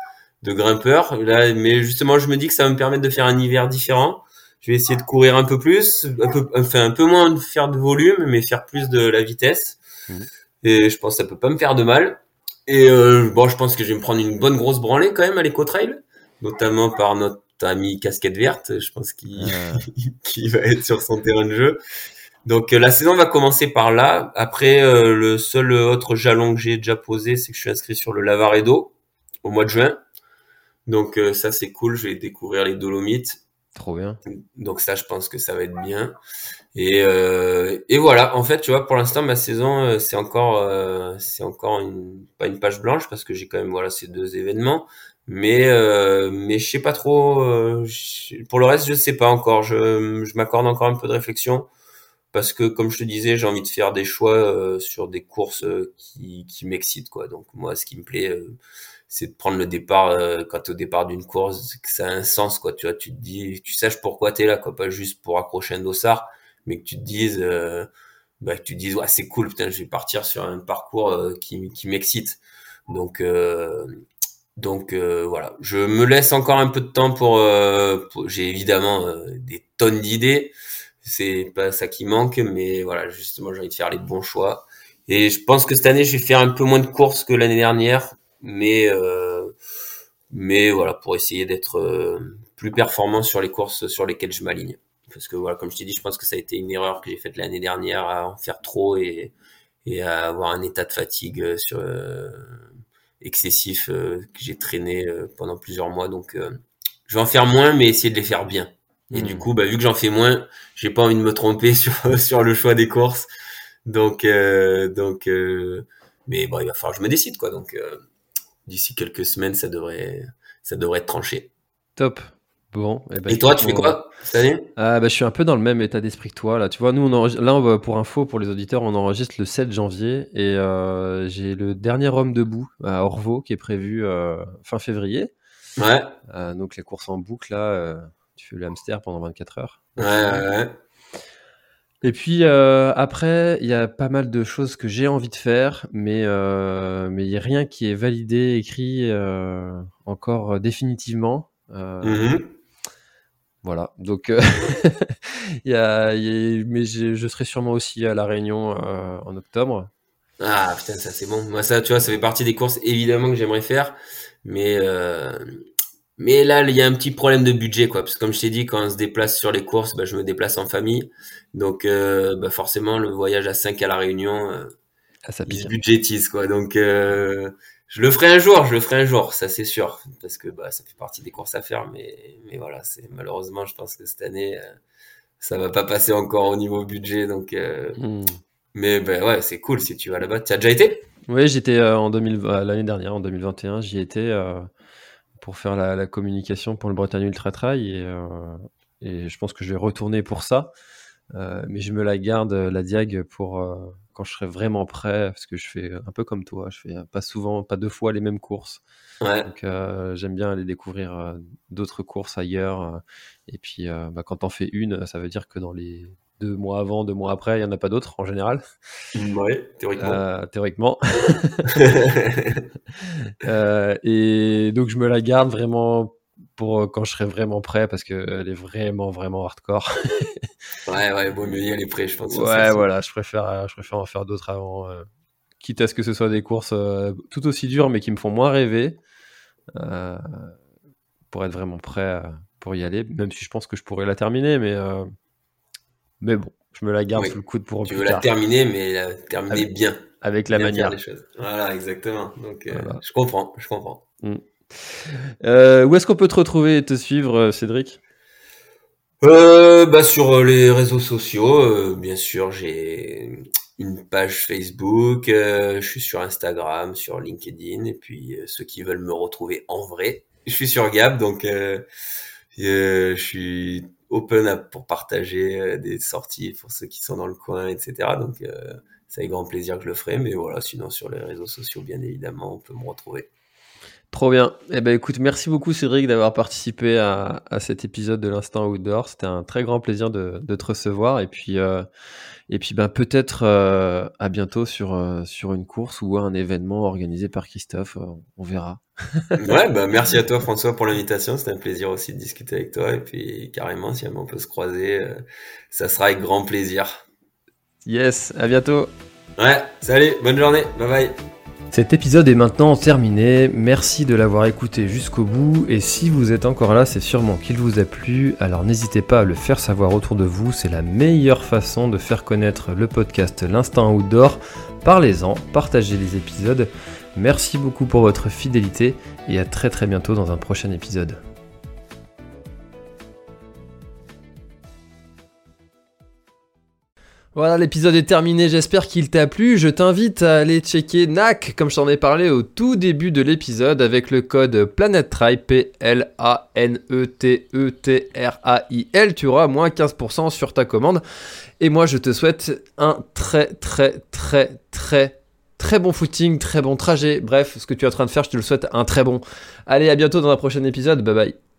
de grimpeur. Là, mais justement je me dis que ça va me permettre de faire un hiver différent je vais essayer de courir un peu plus, un peu, enfin un peu moins de faire de volume, mais faire plus de la vitesse. Mhm. Et je pense que ça peut pas me faire de mal. Et euh, bon, je pense que je vais me prendre une bonne grosse branlée quand même à l'éco-trail, notamment par notre ami casquette verte, je pense qu'il qui va être sur son terrain de jeu. Donc euh, la saison va commencer par là. Après, euh, le seul autre jalon que j'ai déjà posé, c'est que je suis inscrit sur le Lavaredo au mois de juin. Donc euh, ça c'est cool, je vais découvrir les Dolomites. Trop bien. Donc ça, je pense que ça va être bien. Et, euh, et voilà, en fait, tu vois, pour l'instant, ma saison, euh, c'est encore, euh, c'est encore une, pas une page blanche parce que j'ai quand même voilà ces deux événements. Mais euh, mais je sais pas trop. Euh, pour le reste, je sais pas encore. Je, je m'accorde encore un peu de réflexion parce que, comme je te disais, j'ai envie de faire des choix sur des courses qui, qui m'excitent, quoi. Donc moi, ce qui me plaît c'est de prendre le départ euh, quand au départ d'une course que ça a un sens quoi. Tu vois tu te dis tu saches pourquoi tu es là quoi. Pas juste pour accrocher un dossard mais que tu te dises euh, bah que tu te dises ouais c'est cool putain je vais partir sur un parcours euh, qui qui m'excite. Donc donc voilà. Je me laisse encore un peu de temps pour, pour j'ai évidemment des tonnes d'idées. C'est pas ça qui manque mais voilà justement j'ai envie de faire les bons choix. Et je pense que cette année je vais faire un peu moins de courses que l'année dernière mais euh, mais voilà pour essayer d'être euh, plus performant sur les courses sur lesquelles je m'aligne. Parce que voilà comme je t'ai dit je pense que ça a été une erreur que j'ai faite l'année dernière à en faire trop et et à avoir un état de fatigue euh, sur excessif que j'ai traîné pendant plusieurs mois. Donc je vais en faire moins mais essayer de les faire bien. Et du mmh. coup bah vu que j'en fais moins j'ai pas envie de me tromper sur sur le choix des courses. Donc donc mais bon il va falloir que je me décide quoi. Donc d'ici quelques semaines, ça devrait, ça devrait être tranché. Top. Bon. Eh ben, et, toi, tu fais quoi cette année ah, bah, Je suis un peu dans le même état d'esprit que toi. Là, tu vois, nous, on là, on va, pour info, pour les auditeurs, on enregistre le 7 janvier et euh, j'ai le dernier homme debout à Orvaux qui est prévu euh, fin février. Ouais. Euh, donc les courses en boucle, là, tu fais le hamster pendant 24 heures. Ouais, ouais, ouais. Et puis euh, après, il y a pas mal de choses que j'ai envie de faire, mais euh, mais il y a rien qui est validé, écrit euh, encore euh, définitivement. Euh, mm-hmm. Voilà. Donc il y a, y a, mais je, je, serai sûrement aussi à la Réunion en octobre. Ah putain, ça c'est bon. Moi ça, tu vois, ça fait partie des courses évidemment que j'aimerais faire, mais mais là, il y a un petit problème de budget, quoi. Parce que comme je t'ai dit, quand on se déplace sur les courses, bah, je me déplace en famille. Donc, euh, bah, forcément, le voyage à 5 à la Réunion, euh, ah, ça il budgétise, quoi. Donc, euh, je le ferai un jour, je le ferai un jour, ça c'est sûr. Parce que bah, ça fait partie des courses à faire. Mais, mais voilà, c'est malheureusement, je pense que cette année, ça va pas passer encore au niveau budget. Donc, hmm. mais bah, ouais, c'est cool si tu vas là-bas. Tu as déjà été? Oui, j'étais en 2000, l'année dernière, en 2021, j'y étais pour faire la, communication pour le Bretagne Ultra Trail et, euh, et, je pense que je vais retourner pour ça. Euh, mais je me la garde la diag pour, euh, quand je serai vraiment prêt, parce que je fais un peu comme toi, je fais pas souvent, pas deux fois les mêmes courses. Donc j'aime bien aller découvrir d'autres courses ailleurs. et puis bah, quand on fait une, ça veut dire que dans les deux mois avant, deux mois après, il n'y en a pas d'autres en général. Oui, théoriquement. théoriquement. et donc je me la garde vraiment pour euh, quand je serai vraiment prêt parce qu'elle est vraiment, vraiment hardcore. ouais, ouais, bon, mieux y aller prêt, je pense. Ouais, voilà, je préfère, euh, je préfère en faire d'autres avant. Euh, quitte à ce que ce soit des courses tout aussi dures mais qui me font moins rêver pour être vraiment prêt pour y aller, même si je pense que je pourrais la terminer, mais, mais bon, je me la garde sous le coude pour Tu veux la terminer, mais la terminer bien. Avec la manière. Voilà, exactement. Donc, je comprends, je comprends. Mm. Euh, où est-ce qu'on peut te retrouver et te suivre, euh, Cédric? Euh, bah sur les réseaux sociaux, bien sûr, j'ai une page Facebook, je suis sur Instagram, sur LinkedIn, et puis ceux qui veulent me retrouver en vrai, je suis sur Gab, donc je suis open pour partager des sorties pour ceux qui sont dans le coin, etc. Donc c'est avec grand plaisir que je le ferai, mais voilà, sinon sur les réseaux sociaux, bien évidemment, on peut me retrouver. Trop bien. Eh ben écoute, merci beaucoup Cédric d'avoir participé à, cet épisode de l'instant outdoor. C'était un très grand plaisir de, te recevoir et puis euh, et puis ben peut-être euh, à bientôt sur euh, sur une course ou un événement organisé par Christophe. on verra. Ouais, bah merci à toi François pour l'invitation. C'était un plaisir aussi de discuter avec toi et puis carrément si on peut se croiser, ça sera avec grand plaisir. Yes, à bientôt. Ouais, salut, bonne journée, bye bye. Cet épisode est maintenant terminé, merci de l'avoir écouté jusqu'au bout et si vous êtes encore là c'est sûrement qu'il vous a plu, alors n'hésitez pas à le faire savoir autour de vous, c'est la meilleure façon de faire connaître le podcast L'Instant Outdoor. Parlez-en, partagez les épisodes, merci beaucoup pour votre fidélité et à très très bientôt dans un prochain épisode. Voilà, l'épisode est terminé, j'espère qu'il t'a plu. Je t'invite à aller checker NAC, comme je t'en ai parlé au tout début de l'épisode, avec le code PlanetTrail, P-L-A-N-E-T-E-T-R-A-I-L. Tu auras moins 15% sur ta commande. Et moi, je te souhaite un très, très, très, très, très bon footing, très bon trajet. Bref, ce que tu es en train de faire, je te le souhaite un très bon. Allez, à bientôt dans un prochain épisode. Bye bye.